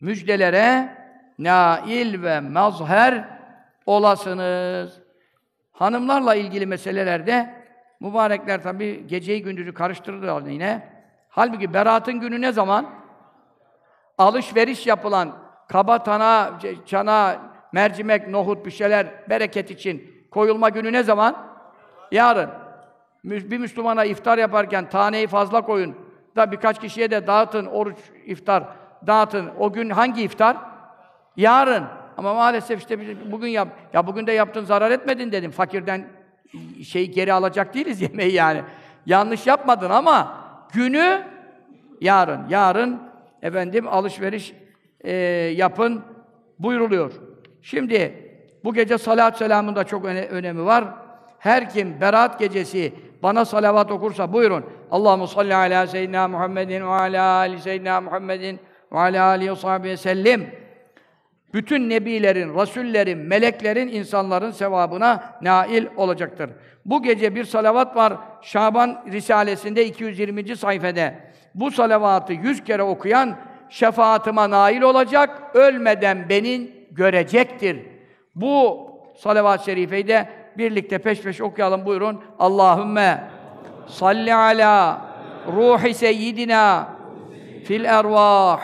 Müjdelere nail ve mazher olasınız. Hanımlarla ilgili meselelerde mübarekler tabi geceyi gündüzü karıştırırlar yine. Halbuki beratın günü ne zaman? Alışveriş yapılan kaba tana, çana, mercimek, nohut bir şeyler bereket için koyulma günü ne zaman? Yarın. Bir Müslümana iftar yaparken taneyi fazla koyun. Da birkaç kişiye de dağıtın oruç iftar dağıtın. O gün hangi iftar? Yarın. Ama maalesef işte bugün yap. Ya bugün de yaptın zarar etmedin dedim. Fakirden şeyi geri alacak değiliz yemeği yani. Yanlış yapmadın ama günü yarın. Yarın efendim alışveriş e, yapın buyruluyor. Şimdi bu gece salat selamın da çok öne önemi var. Her kim berat gecesi bana salavat okursa buyurun. Allahu salli ala seyyidina Muhammedin ve ala ali seyyidina Muhammedin ve ala alihi ve sahbihi sellem. Bütün nebilerin, rasullerin, meleklerin, insanların sevabına nail olacaktır. Bu gece bir salavat var Şaban Risalesi'nde 220. sayfede. Bu salavatı yüz kere okuyan şefaatıma nail olacak, ölmeden beni görecektir. Bu salavat-ı şerifeyi de birlikte peş peş okuyalım buyurun. Allahümme salli ala ruhi seyyidina fil ervah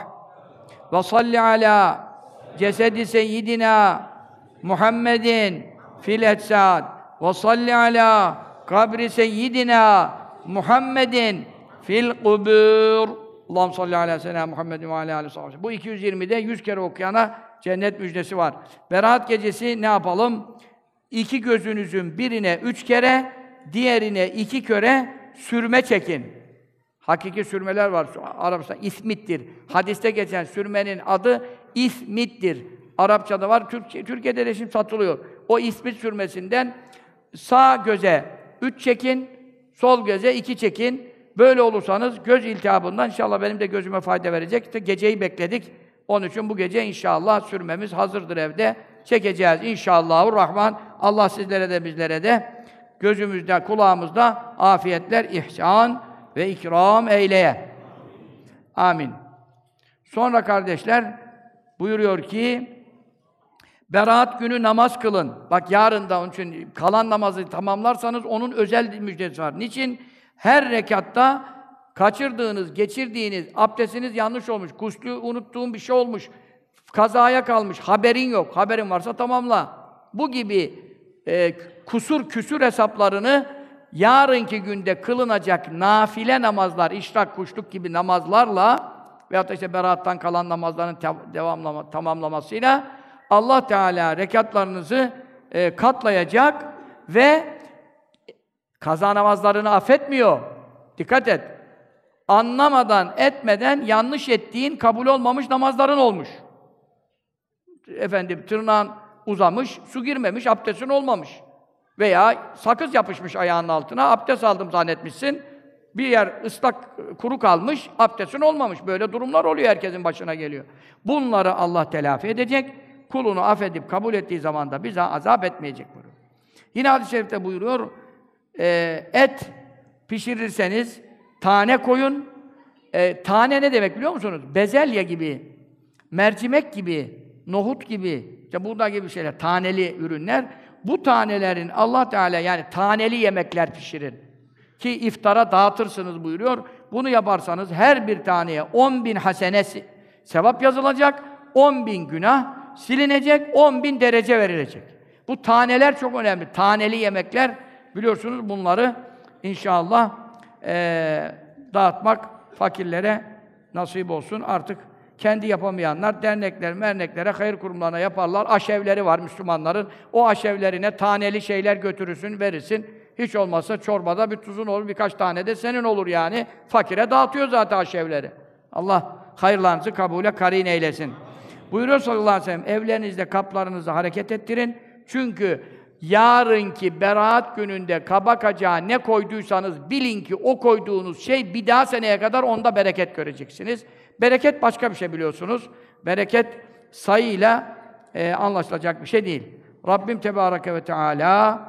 ve salli ala cesedi seyyidina Muhammedin fil etsad ve salli ala kabri seyyidina Muhammedin fil kubur Allahum salli ala seyyidina Muhammedin ve ala aleyhi Bu 220'de 100 kere okuyana cennet müjdesi var. Berat gecesi ne yapalım? İki gözünüzün birine üç kere, diğerine iki kere sürme çekin. Hakiki sürmeler var. Arapça ismittir. Hadiste geçen sürmenin adı ismittir. Arapçada var. Türkçe, Türkiye'de de şimdi satılıyor. O ismit sürmesinden sağ göze üç çekin, sol göze iki çekin. Böyle olursanız göz iltihabından inşallah benim de gözüme fayda verecek. İşte geceyi bekledik. Onun için bu gece inşallah sürmemiz hazırdır evde. Çekeceğiz inşallahü rahman. Allah sizlere de bizlere de gözümüzde, kulağımızda afiyetler, ihsan ve ikram eyleye. Amin. Sonra kardeşler buyuruyor ki Berat günü namaz kılın. Bak yarın da onun için kalan namazı tamamlarsanız onun özel müjdesi var. Niçin? Her rekatta kaçırdığınız, geçirdiğiniz, abdestiniz yanlış olmuş, kuşlu unuttuğun bir şey olmuş, kazaya kalmış, haberin yok. Haberin varsa tamamla. Bu gibi e, kusur küsür hesaplarını yarınki günde kılınacak nafile namazlar, işrak, kuşluk gibi namazlarla veyahut da işte berattan kalan namazların devamlama, tamamlamasıyla Allah Teala rekatlarınızı e, katlayacak ve kaza namazlarını affetmiyor. Dikkat et. Anlamadan, etmeden yanlış ettiğin kabul olmamış namazların olmuş. Efendim tırnağın uzamış, su girmemiş, abdestin olmamış. Veya sakız yapışmış ayağının altına, abdest aldım zannetmişsin. Bir yer ıslak, kuru kalmış, abdestin olmamış. Böyle durumlar oluyor, herkesin başına geliyor. Bunları Allah telafi edecek. Kulunu affedip kabul ettiği zaman da bize azap etmeyecek buyuruyor. Yine hadis-i şerifte buyuruyor, e, et pişirirseniz tane koyun. E, tane ne demek biliyor musunuz? Bezelye gibi, mercimek gibi, nohut gibi, işte burada gibi şeyler, taneli ürünler. Bu tanelerin Allah Teala yani taneli yemekler pişirir. Ki iftara dağıtırsınız buyuruyor. Bunu yaparsanız her bir taneye 10 bin hasenesi sevap yazılacak, 10 bin günah silinecek, 10 bin derece verilecek. Bu taneler çok önemli. Taneli yemekler biliyorsunuz bunları inşallah eee dağıtmak fakirlere nasip olsun. Artık kendi yapamayanlar dernekler, merneklere, hayır kurumlarına yaparlar. Aşevleri var Müslümanların. O aşevlerine taneli şeyler götürürsün, verirsin. Hiç olmazsa çorbada bir tuzun olur, birkaç tane de senin olur yani. Fakire dağıtıyor zaten aşevleri. Allah hayırlarınızı kabule karin eylesin. Buyuruyor sallallahu aleyhi ve sellem, evlerinizde kaplarınızı hareket ettirin. Çünkü yarınki beraat gününde kaba kacağa ne koyduysanız bilin ki o koyduğunuz şey bir daha seneye kadar onda bereket göreceksiniz. Bereket başka bir şey biliyorsunuz. Bereket sayıyla e, anlaşılacak bir şey değil. Rabbim Tebareke ve Teala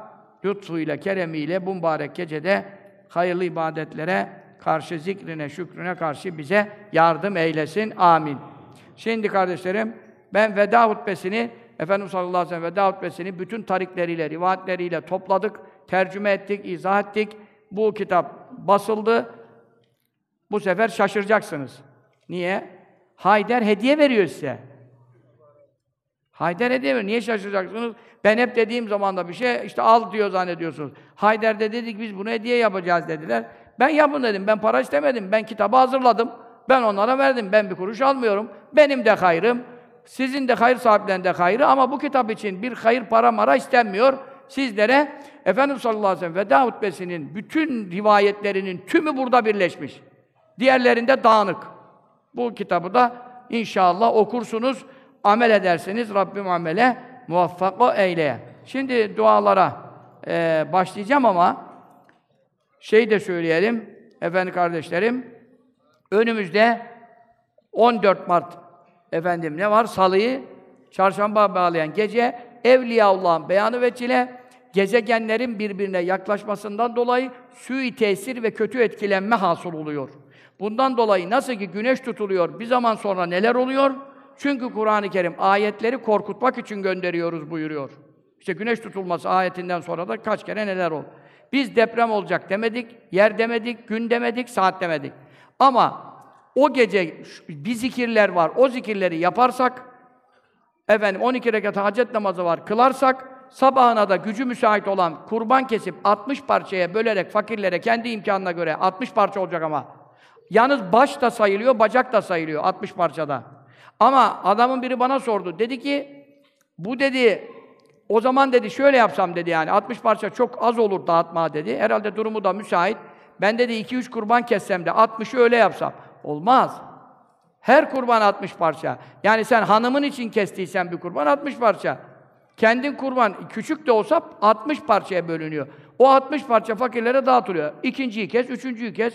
lütfuyla, keremiyle bu mübarek gecede hayırlı ibadetlere karşı, zikrine, şükrüne karşı bize yardım eylesin. Amin. Şimdi kardeşlerim, ben veda hutbesini, Efendimiz sallallahu aleyhi ve sellem veda hutbesini bütün tarikleriyle, rivayetleriyle topladık, tercüme ettik, izah ettik. Bu kitap basıldı. Bu sefer şaşıracaksınız. Niye? Hayder hediye veriyor size. Hayder hediye veriyor. Niye şaşıracaksınız? Ben hep dediğim zaman da bir şey, işte al diyor zannediyorsunuz. Hayder de dedik biz bunu hediye yapacağız dediler. Ben yapın dedim. Ben para istemedim. Ben kitabı hazırladım. Ben onlara verdim. Ben bir kuruş almıyorum. Benim de hayrım. Sizin de hayır sahiplerinde hayrı ama bu kitap için bir hayır para mara istenmiyor. Sizlere Efendimiz sallallahu aleyhi ve sellem veda hutbesinin bütün rivayetlerinin tümü burada birleşmiş. Diğerlerinde dağınık. Bu kitabı da inşallah okursunuz, amel edersiniz. Rabbim amele muvaffak eyleye. Şimdi dualara e, başlayacağım ama şey de söyleyelim, efendim kardeşlerim, önümüzde 14 Mart efendim ne var? Salıyı çarşamba bağlayan gece Evliyaullah'ın beyanı veçile gezegenlerin birbirine yaklaşmasından dolayı sui tesir ve kötü etkilenme hasıl oluyor. Bundan dolayı nasıl ki güneş tutuluyor, bir zaman sonra neler oluyor? Çünkü Kur'an-ı Kerim ayetleri korkutmak için gönderiyoruz buyuruyor. İşte güneş tutulması ayetinden sonra da kaç kere neler oldu. Biz deprem olacak demedik, yer demedik, gün demedik, saat demedik. Ama o gece bir zikirler var, o zikirleri yaparsak, efendim 12 rekat hacet namazı var, kılarsak, sabahına da gücü müsait olan kurban kesip 60 parçaya bölerek fakirlere kendi imkanına göre 60 parça olacak ama. Yalnız baş da sayılıyor, bacak da sayılıyor 60 parçada. Ama adamın biri bana sordu. Dedi ki, bu dedi, o zaman dedi şöyle yapsam dedi yani 60 parça çok az olur dağıtma dedi. Herhalde durumu da müsait. Ben dedi 2-3 kurban kessem de 60'ı öyle yapsam. Olmaz. Her kurban 60 parça. Yani sen hanımın için kestiysen bir kurban 60 parça. Kendin kurban küçük de olsa 60 parçaya bölünüyor. O 60 parça fakirlere dağıtılıyor. İkinciyi kes, üçüncüyü kes,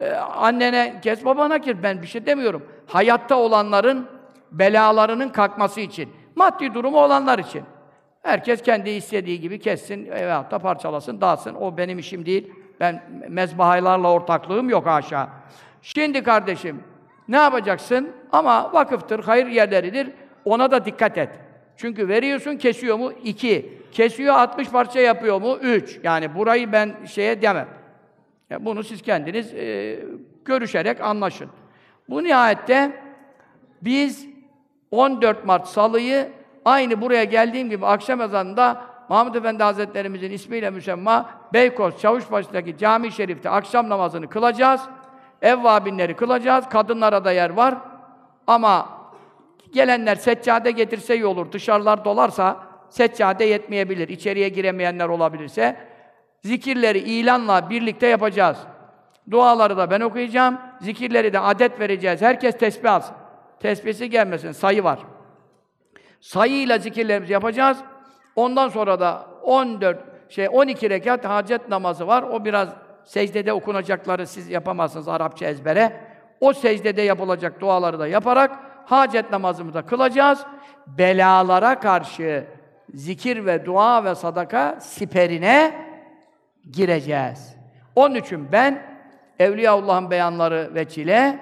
e, annene kes, babana kes. Ben bir şey demiyorum. Hayatta olanların belalarının kalkması için. Maddi durumu olanlar için. Herkes kendi istediği gibi kessin veyahut da parçalasın, dağıtsın. O benim işim değil. Ben mezbahaylarla ortaklığım yok aşağı. Şimdi kardeşim, ne yapacaksın? Ama vakıftır, hayır yerleridir. Ona da dikkat et. Çünkü veriyorsun, kesiyor mu? İki. Kesiyor, 60 parça yapıyor mu? Üç. Yani burayı ben şeye demem. Yani bunu siz kendiniz e, görüşerek anlaşın. Bu nihayette biz 14 Mart Salı'yı aynı buraya geldiğim gibi akşam ezanında Mahmud Efendi Hazretlerimizin ismiyle müsemma Beykoz Çavuşbaşı'ndaki cami şerifte akşam namazını kılacağız. Evvabinleri kılacağız. Kadınlara da yer var. Ama gelenler seccade getirse iyi olur. Dışarılar dolarsa seccade yetmeyebilir. İçeriye giremeyenler olabilirse. Zikirleri ilanla birlikte yapacağız. Duaları da ben okuyacağım. Zikirleri de adet vereceğiz. Herkes tesbih alsın. Tesbihsi gelmesin. Sayı var. Sayıyla zikirlerimizi yapacağız. Ondan sonra da 14 şey 12 rekat hacet namazı var. O biraz secdede okunacakları siz yapamazsınız Arapça ezbere. O secdede yapılacak duaları da yaparak hacet namazımızı da kılacağız. Belalara karşı zikir ve dua ve sadaka siperine gireceğiz. Onun için ben Evliyaullah'ın beyanları veçile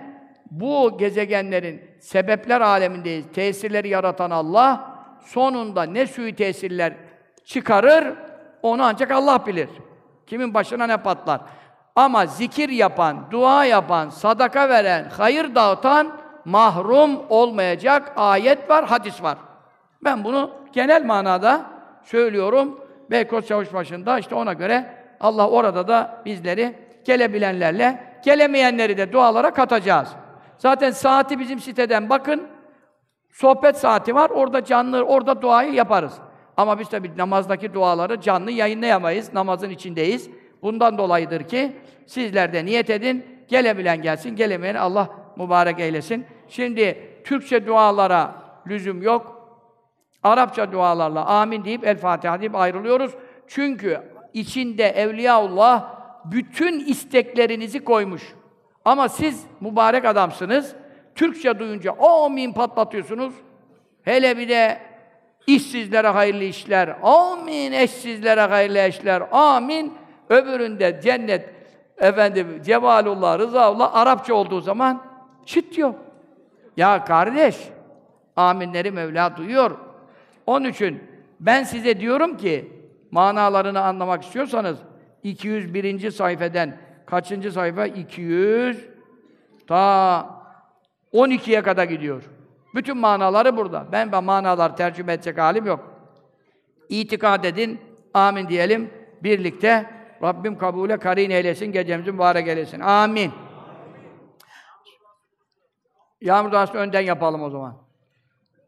bu gezegenlerin sebepler alemindeyiz. Tesirleri yaratan Allah sonunda ne sui tesirler çıkarır onu ancak Allah bilir. Kimin başına ne patlar. Ama zikir yapan, dua yapan, sadaka veren, hayır dağıtan mahrum olmayacak ayet var, hadis var. Ben bunu genel manada söylüyorum. Beykoz Çavuşbaşı'nda işte ona göre Allah orada da bizleri gelebilenlerle, gelemeyenleri de dualara katacağız. Zaten saati bizim siteden bakın, sohbet saati var, orada canlı, orada duayı yaparız. Ama biz tabii namazdaki duaları canlı yayınlayamayız, namazın içindeyiz. Bundan dolayıdır ki sizler de niyet edin, gelebilen gelsin, gelemeyen Allah mübarek eylesin. Şimdi Türkçe dualara lüzum yok. Arapça dualarla amin deyip El Fatiha deyip ayrılıyoruz. Çünkü içinde Evliyaullah bütün isteklerinizi koymuş. Ama siz mübarek adamsınız. Türkçe duyunca amin patlatıyorsunuz. Hele bir de işsizlere hayırlı işler. Amin eşsizlere hayırlı eşler. Amin. Öbüründe cennet efendim Cemalullah, Rızaullah Arapça olduğu zaman çıt yok. Ya kardeş, aminleri Mevla duyuyor. Onun için ben size diyorum ki, manalarını anlamak istiyorsanız, 201. sayfeden, kaçıncı sayfa? 200, ta 12'ye kadar gidiyor. Bütün manaları burada. Ben ben manalar tercüme edecek halim yok. İtikad edin, amin diyelim. Birlikte Rabbim kabule karin eylesin, gecemizi mübarek eylesin. Amin. Yağmur duasını önden yapalım o zaman.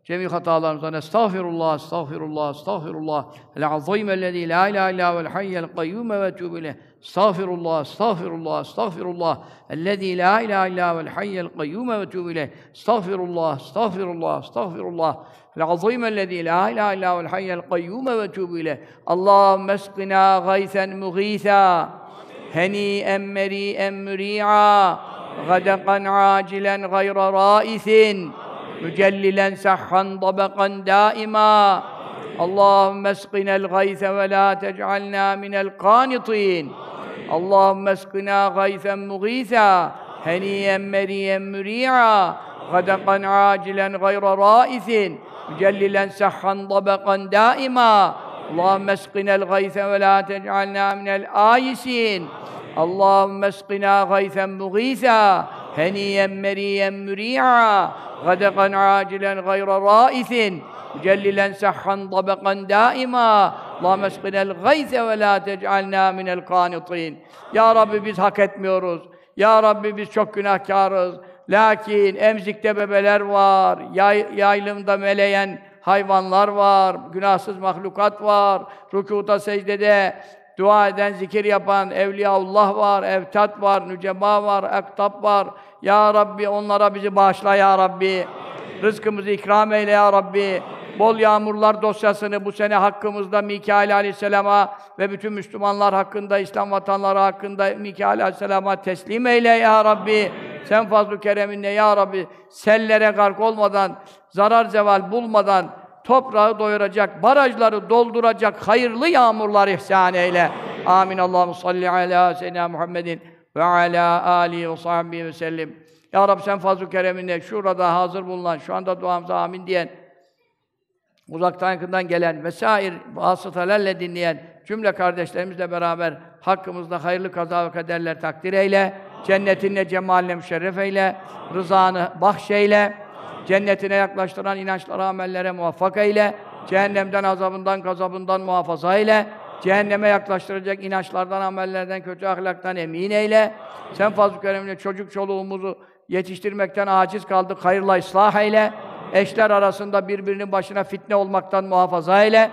Cemi hatalarımızdan estağfirullah, estağfirullah, estağfirullah. El-azîm ellezî la ilahe illâ vel hayyel kayyûm ve استغفر الله استغفر الله استغفر الله. الذي لا إله إلا هو الحي القيوم وأتوب إليه. استغفر الله استغفر الله استغفر الله. العظيم الذي لا إله إلا هو الحي القيوم وأتوب إليه. اللهم اسقنا غيثا مغيثا هنيئا مريئا مريعا غدقا عاجلا غير رائث مجللا سحا طبقا دائما. اللهم اسقنا الغيث ولا تجعلنا من القانطين. اللهم اسقنا غيثا مغيثا هنيئا مريئا مريعا غدقا عاجلا غير رائث مجللا سحا طبقا دائما. اللهم اسقنا الغيث ولا تجعلنا من الآيسين. اللهم اسقنا غيثا مغيثا هنيئا مريئا مريعا غدقا عاجلا غير رائث مجللا سحا طبقا دائما. Allahümme eskinel gayze ve la tec'alnâ minel kânitîn. Ya Rabbi biz hak etmiyoruz. Ya Rabbi biz çok günahkarız. Lakin emzikte bebeler var, yay, yaylımda meleyen hayvanlar var, günahsız mahlukat var, rükuda, secdede dua eden, zikir yapan evliyaullah var, evtat var, nücema var, aktap var. Ya Rabbi onlara bizi bağışla ya Rabbi. Rızkımızı ikram eyle ya Rabbi. Bol yağmurlar dosyasını bu sene hakkımızda Mikail Aleyhisselam'a ve bütün Müslümanlar hakkında, İslam vatanları hakkında Mikail Aleyhisselam'a teslim eyle Ya Rabbi. Sen fazl-ı kereminle Ya Rabbi sellere gark olmadan, zarar zeval bulmadan toprağı doyuracak, barajları dolduracak hayırlı yağmurlar ihsan eyle. Amin. Allahu salli ala seyyidina Muhammedin ve ala alihi ve sahbihi ve sellim. Ya Rabbi sen fazl-ı kereminle şurada hazır bulunan, şu anda duamıza amin diyen, uzaktan yakından gelen vesair vasıtalarla dinleyen cümle kardeşlerimizle beraber hakkımızda hayırlı kaza ve kaderler takdir eyle. Cennetinle, cemaline müşerref eyle. Rızanı bahşeyle. Cennetine yaklaştıran inançlara, amellere muvaffak eyle. Cehennemden, azabından, gazabından muhafaza eyle. Cehenneme yaklaştıracak inançlardan, amellerden, kötü ahlaktan emin eyle. Sen fazl-ı keremle çocuk çoluğumuzu yetiştirmekten aciz kaldık. Hayırla ıslah eyle. Eşler arasında birbirinin başına fitne olmaktan muhafaza eyle.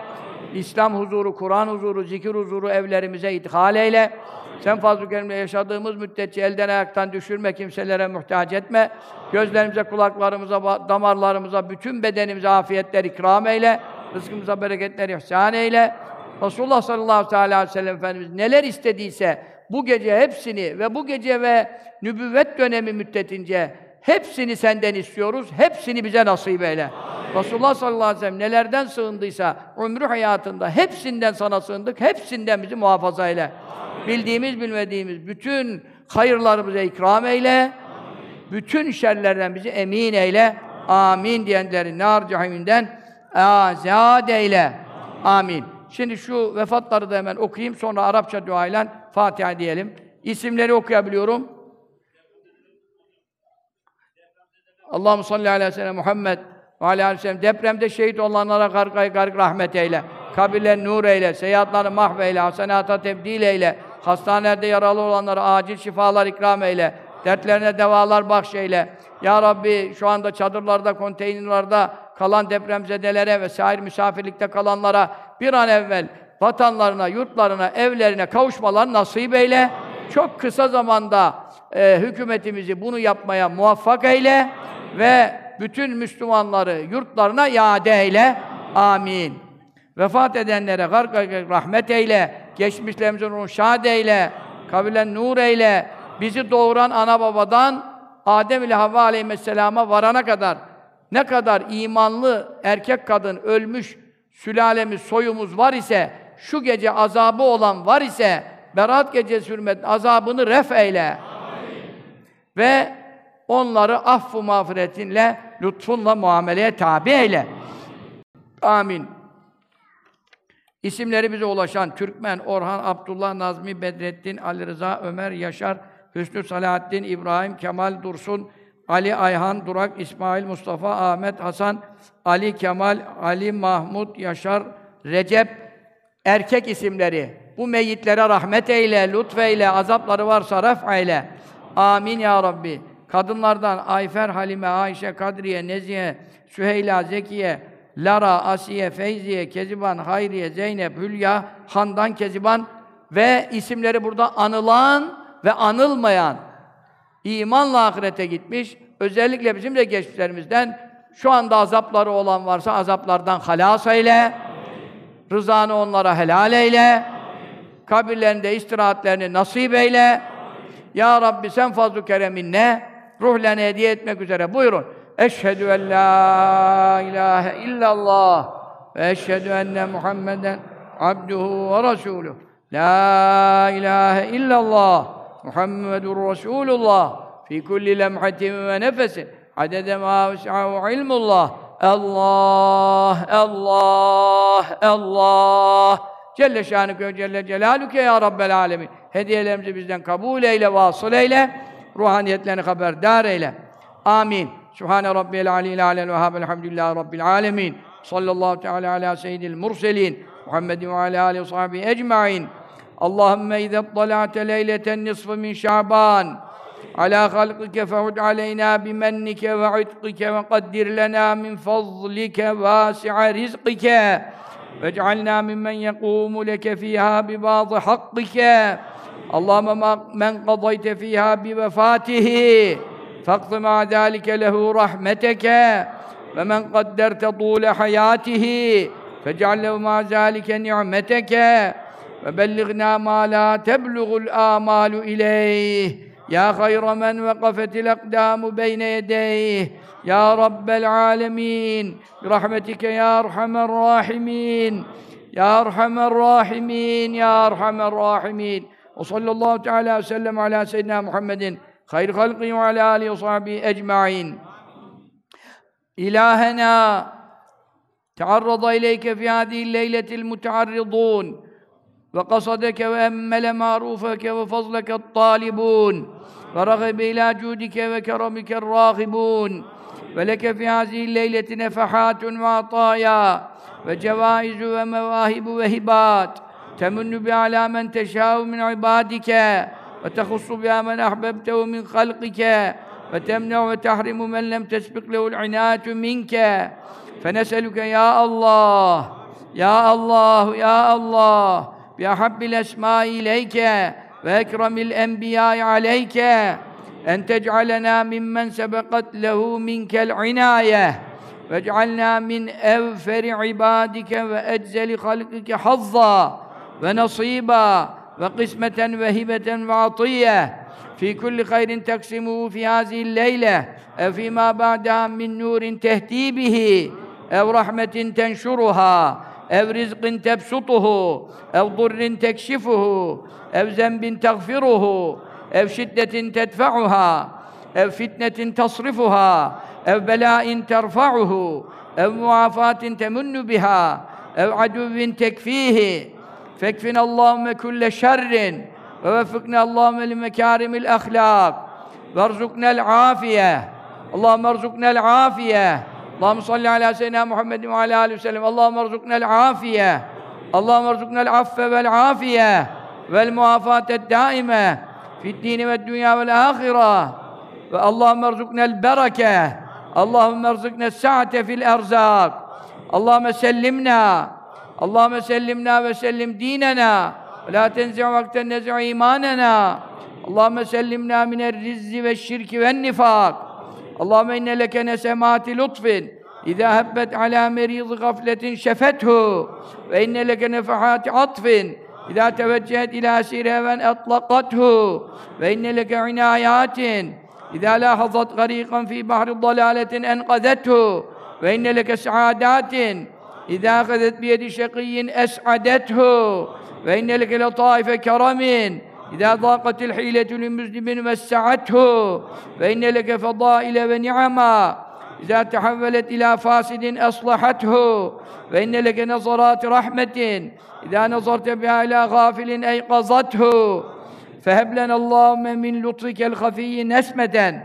İslam huzuru, Kur'an huzuru, zikir huzuru evlerimize idhal eyle. Sen fazl-ı kerimle yaşadığımız müddetçe elden ayaktan düşürme, kimselere muhtaç etme. Gözlerimize, kulaklarımıza, damarlarımıza, bütün bedenimize afiyetler ikram eyle. Rızkımıza bereketler ihsan eyle. Resulullah sallallahu aleyhi ve sellem Efendimiz neler istediyse bu gece hepsini ve bu gece ve nübüvvet dönemi müddetince hepsini senden istiyoruz. Hepsini bize nasip eyle. Resulullah sallallahu aleyhi ve sellem nelerden sığındıysa ömrü hayatında hepsinden sana sığındık. Hepsinden bizi muhafaza eyle. Bildiğimiz bilmediğimiz bütün hayırlarımıza ikram eyle. Bütün şerlerden bizi emin eyle. Amin diyenlerin nar cehiminden azad eyle. Amin. Şimdi şu vefatları da hemen okuyayım sonra Arapça duayla Fatiha diyelim. İsimleri okuyabiliyorum. Allahu salli aleyhi sellem Muhammed ve aleyhi ve sellem depremde şehit olanlara gargay garg rahmet eyle. Kabirlerini nur eyle, seyahatleri mahveyle, hasenata tebdil eyle. Hastanelerde yaralı olanlara acil şifalar ikram eyle. Dertlerine devalar bahşeyle. Ya Rabbi şu anda çadırlarda, konteynerlarda kalan depremzedelere ve sair misafirlikte kalanlara bir an evvel vatanlarına, yurtlarına, evlerine kavuşmalar nasip eyle. Çok kısa zamanda e, hükümetimizi bunu yapmaya muvaffak eyle ve bütün Müslümanları yurtlarına iade eyle. Amin. Vefat edenlere gark rahmet eyle. Geçmişlerimizin ruhunu şad eyle. Kabilen nur eyle. Bizi doğuran ana babadan Adem ile Havva aleyhisselama varana kadar ne kadar imanlı erkek kadın ölmüş sülalemiz, soyumuz var ise şu gece azabı olan var ise Berat gecesi hürmet azabını ref eyle. Amin. Ve onları affu mağfiretinle, lütfunla muameleye tabi eyle. Amin. İsimleri bize ulaşan Türkmen, Orhan, Abdullah, Nazmi, Bedrettin, Ali Rıza, Ömer, Yaşar, Hüsnü Salahattin, İbrahim, Kemal Dursun, Ali Ayhan, Durak, İsmail, Mustafa, Ahmet, Hasan, Ali Kemal, Ali Mahmud, Yaşar, Recep, erkek isimleri. Bu meyitlere rahmet eyle, lütfeyle, azapları varsa ref eyle. Amin ya Rabbi. Kadınlardan Ayfer, Halime, Ayşe, Kadriye, Nezihe, Süheyla, Zekiye, Lara, Asiye, Feyziye, Keziban, Hayriye, Zeynep, Hülya, Handan, Keziban ve isimleri burada anılan ve anılmayan imanla ahirete gitmiş, özellikle bizim de geçmişlerimizden şu anda azapları olan varsa azaplardan halas eyle, rızanı onlara helal eyle, kabirlerinde istirahatlerini nasip eyle. Ya Rabbi sen fazl-ı kereminle ruhlarını hediye etmek üzere buyurun. Eşhedü en la ilahe illallah ve eşhedü enne Muhammeden abduhu ve resuluh. La ilahe illallah Muhammedur Resulullah fi kulli lemhatin ve nefesin adede ma ves'ahu ilmullah Allah, Allah, Allah Celle şanüke ve celle celaluke ya Rabbel alemin. Hediyelerimizi bizden kabul eyle, vasıl eyle Ruhaniyetlerini haberdar eyle. Amin. Sübhane Rabbiyel aliyil alel vehhab elhamdülillahi Rabbil alemin. Sallallahu teala ala seyyidil murselin. Muhammedin ve ala alihi ve sahbihi ecma'in. Allahümme izâ ttala'te leyleten nisfı min şaban. Ala halqike fehud aleyna bimennike ve itqike ve kaddir lena min fazlike vâsi'a rizqike. واجعلنا ممن يقوم لك فيها ببعض حقك اللهم من قضيت فيها بوفاته فاقض مع ذلك له رحمتك. ومن قدرت طول حياته فاجعل له مع ذلك نعمتك. وبلغنا ما لا تبلغ الآمال إليه. يا خير من وقفت الأقدام بين يديه. يا رب العالمين برحمتك يا أرحم الراحمين. يا أرحم الراحمين يا أرحم الراحمين. وصلى الله تعالى وسلم على سيدنا محمد خير خلقه وعلى آله وصحبه أجمعين. إلهنا تعرض إليك في هذه الليلة المتعرضون وقصدك وأمل معروفك وفضلك الطالبون ورغب إلى جودك وكرمك الراغبون ولك في هذه الليلة نفحات وعطايا وجوائز ومواهب وهبات تمن بها على من تشاء من عبادك وتخص بها من أحببته من خلقك وتمنع وتحرم من لم تسبق له العناية منك. فنسألك يا الله يا الله يا الله بأحب الأسماء إليك وأكرم الأنبياء عليك أن تجعلنا ممن سبقت له منك العناية واجعلنا من أوفر عبادك وأجزل خلقك حظا. ونصيبا وقسمة وهبة وعطية في كل خير تقسمه في هذه الليلة أو فيما بعدها من نور تهدي به أو رحمة تنشرها أو رزق تبسطه أو ضر تكشفه أو ذنب تغفره أو شدة تدفعها أو فتنة تصرفها أو بلاء ترفعه أو معافاة تمن بها أو عدو تكفيه Fekfin Allahümme külle şerrin ve veffikne Allahümme li mekârimil ahlâk ve erzuknel afiye. Allahümme erzuknel afiye. Allahümme salli ala seyyidina Muhammedin ve ala aleyhi ve sellem. Allahümme erzuknel afiye. Allahümme erzuknel affe vel afiye. Vel muafatet daime. Fid dini ve dünya vel ahira. Ve Allahümme erzuknel bereke. Allahümme erzuknel sa'ate fil erzak. Allahümme sellimna. اللهم سلمنا وسلم ديننا. ولا تنزع وقت النزع إيماننا. اللهم سلمنا من الرز والشرك والنفاق. اللهم إن لك نسمات لطف إذا هبت على مريض غفلة شفته. وإن لك نفحات عطف إذا توجهت إلى سراب أطلقته. وإن لك عنايات إذا لاحظت غريقا في بحر الضلالة أنقذته. وإن لك سعادات إذا أخذت بيد شقي أسعدته وإن لك لطائف كرم. إذا ضاقت الحيلة لمسلم مسعته فإن لك فضائل ونعما إذا تحولت إلى فاسد أصلحته فإن لك نظرات رحمة. إذا نظرت بها إلى غافل أيقظته. فهب لنا اللهم من لطفك الخفي نسمة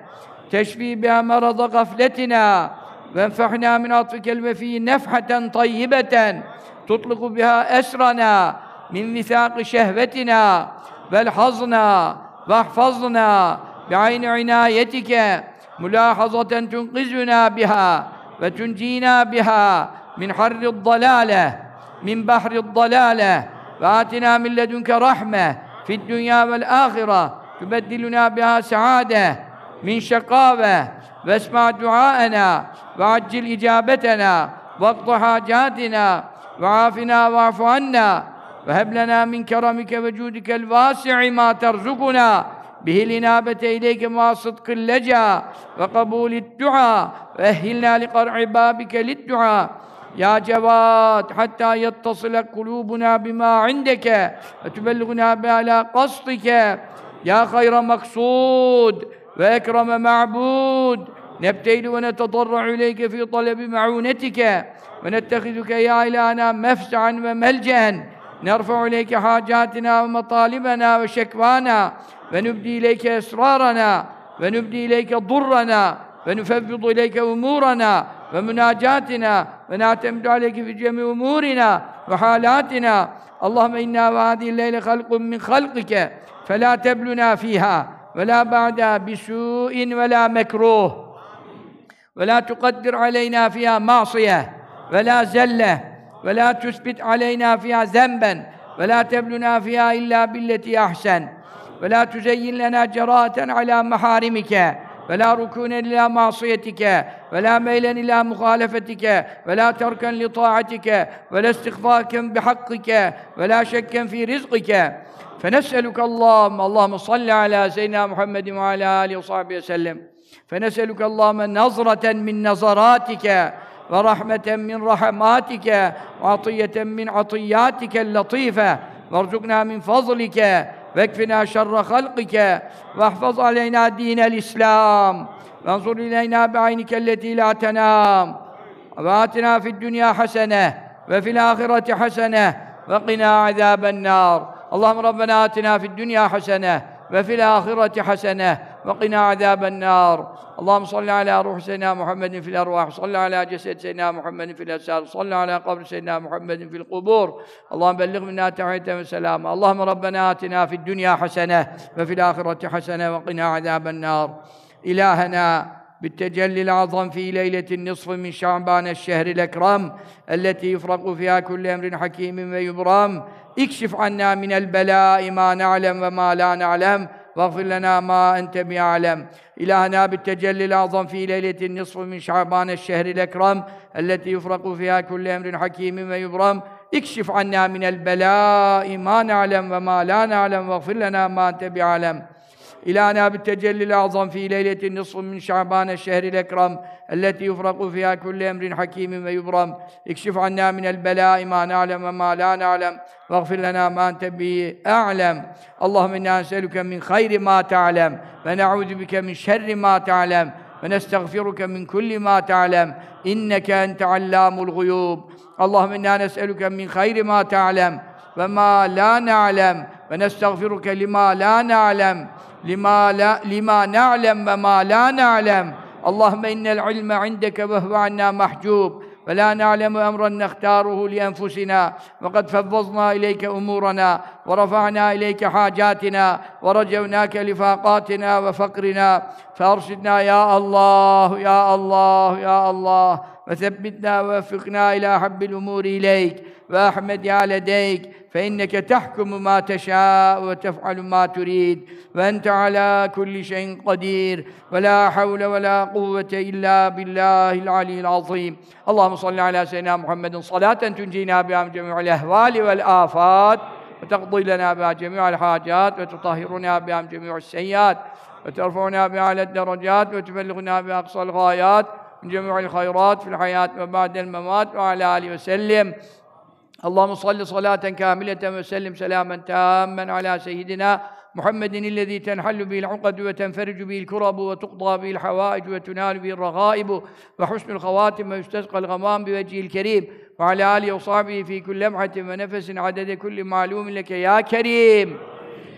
تشفي بها مرض غفلتنا. وانفحنا من عطفك الوفي نفحة طيبة تطلق بها أسرنا من ميثاق شهوتنا. فالحظنا واحفظنا بعين عنايتك ملاحظة تنقذنا بها وتنجينا بها من حر الضلالة من بحر الضلالة. وآتنا من لدنك رحمة في الدنيا والآخرة. تبدلنا بها سعادة من شقاوة. واسمع دعاءنا وعجل إجابتنا واقض حاجاتنا وعافنا واعف عنا. وهب لنا من كرمك وجودك الواسع ما ترزقنا به الإنابة إليك مع صدق اللجأ وقبول الدعاء. وأهلنا لقرع بابك للدعاء. يا جواد حتى يتصل قلوبنا بما عندك وتبلغنا بأعلى قصدك. يا خير مقصود وأكرم معبود. نبتهل ونتضرع إليك في طلب معونتك ونتخذك يا إلهنا مفزعا وملجأ. نرفع إليك حاجاتنا ومطالبنا وشكوانا ونبدي إليك أسرارنا ونبدي إليك ضرنا ونفوض إليك أمورنا ومناجاتنا ونعتمد عليك في جميع أمورنا وحالاتنا. اللهم إنا وهذه الليلة خلق من خلقك فلا تبلنا فيها ولا بعدها بسوء ولا مكروه. ve la tukaddir aleyna fiha masiye ve la zelle ve la tusbit aleyna fiha zemben ve la tebluna fiha illa billeti ahsen ve la tuzeyyin lena ceraten ala maharimike ve la rukunen ila masiyetike ve la meylen ila muhalefetike ve la terken li taatike ve la istiğfaken bi hakkike ve la şekken fi rizqike fe nes'eluke Allah'ım Allahümme salli ala seyyidina Muhammedin ve ala alihi ve sahbihi sellem فنسألك اللهم نظرة من نظراتك ورحمة من رحماتك وعطية من عطياتك اللطيفة وارزقنا من فضلك واكفنا شر خلقك واحفظ علينا دين الإسلام وانظر إلينا بعينك التي لا تنام وآتنا في الدنيا حسنة وفي الآخرة حسنة وقنا عذاب النار اللهم ربنا آتنا في الدنيا حسنة وفي الآخرة حسنة وقنا عذاب النار. اللهم صل على روح سيدنا محمد في الأرواح صل على جسد سيدنا محمد في الأسار صل على قبر سيدنا محمد في القبور. اللهم بلغ منا تحية وسلامة اللهم ربنا آتنا في الدنيا حسنة وفي الآخرة حسنة وقنا عذاب النار. إلهنا بالتجلي الأعظم في ليلة النصف من شعبان الشهر الأكرم التي يفرق فيها كل أمر حكيم ويبرام اكشف عنا من البلاء ما نعلم وما لا نعلم. واغفر لنا ما أنت بأعلم إلهنا بالتجلي الأعظم في ليلة النصف من شعبان الشهر الأكرم التي يفرق فيها كل أمر حكيم ويبرم اكشف عنا من البلاء ما نعلم وما لا نعلم واغفر لنا ما أنت İlâ nâbi tecellil azam fî leyletin nisfun min şa'bâne şehril ekrem elleti yufraku fiyâ kulli emrin hakîmin ve yubram. İkşif annâ minel belâi mâ nâlem ve mâ lâ nâlem vaghfir lenâ mâ ente bihi a'lem. Allahümme innâ enselüke min hayri mâ ta'lem. Ve ne'ûzü bike min şerri mâ ta'lem. Ve nestağfiruke min kulli ma ta'lem. İnneke ente allamul guyub Allahümme inna nes'eluke min hayri ma ta'lem. Ve ma la na'lem. Ve nestağfiruke lima la na'lem. لما لا لما نعلم وما لا نعلم. اللهم إن العلم عندك وهو عنا محجوب. ولا نعلم أمرا نختاره لأنفسنا. وقد فوضنا إليك أمورنا. ورفعنا إليك حاجاتنا. ورجوناك لفاقاتنا وفقرنا. فأرشدنا يا الله يا الله يا الله. وثبتنا ووفقنا إلى أحب الأمور إليك. وأحمد على يديك فإنك تحكم ما تشاء وتفعل ما تريد وأنت على كل شيء قدير ولا حول ولا قوة إلا بالله العلي العظيم. اللهم صل على سيدنا محمد. صلاة تنجينا بها من جميع الأهوال والآفات وتقضي لنا بها جميع الحاجات وتطهرنا بها من جميع السيئات وترفعنا بها على الدرجات وتبلغنا بها أقصى الغايات من جميع الخيرات في الحياة وبعد الممات وعلى آله وسلم. اللهم صل صلاة كاملة وسلم سلاما تاما على سيدنا محمد الذي تنحل به العقد وتنفرج به الكرب وتقضى به الحوائج وتنال به الرغائب وحسن الخواتم ويستسقى الغمام بوجهه الكريم وعلى آله وصحبه في كل لمحة ونفس عدد كل معلوم لك يا كريم.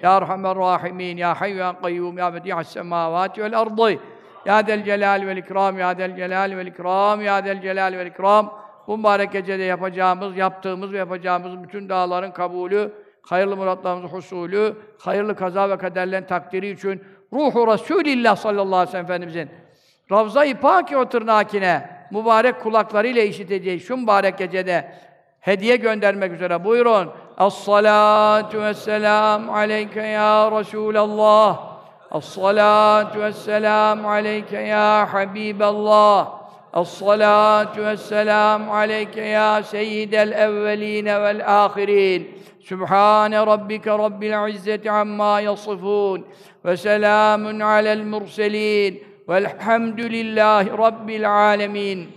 يا أرحم الراحمين يا حي يا قيوم يا بديع السماوات والأرض. يا ذا الجلال والإكرام يا ذا الجلال والإكرام يا ذا الجلال والإكرام. Bu mübarek gecede yapacağımız, yaptığımız ve yapacağımız bütün dağların kabulü, hayırlı muratlarımızın husulü, hayırlı kaza ve kaderlerin takdiri için ruhu Resulillah sallallahu aleyhi ve sellem Efendimizin Ravza-i Pâki o tırnakine mübarek kulaklarıyla işiteceği şu mübarek gecede hediye göndermek üzere buyurun. Es-salatu vesselam aleyke ya Resulallah. Es-salatu vesselam aleyke ya Habiballah. الصلاة والسلام عليك يا سيد الأولين والآخرين سبحان ربك رب العزة عما يصفون وسلام على المرسلين والحمد لله رب العالمين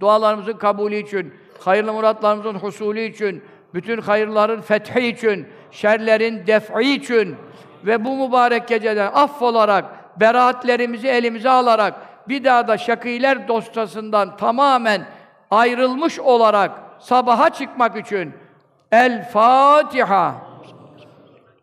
Dualarımızın kabulü için, hayırlı muratlarımızın husulü için, bütün hayırların fethi için, şerlerin def'i için ve bu mübarek geceden affolarak, beraatlerimizi elimize alarak, bir daha da şakiler dostasından tamamen ayrılmış olarak sabaha çıkmak için El Fatiha.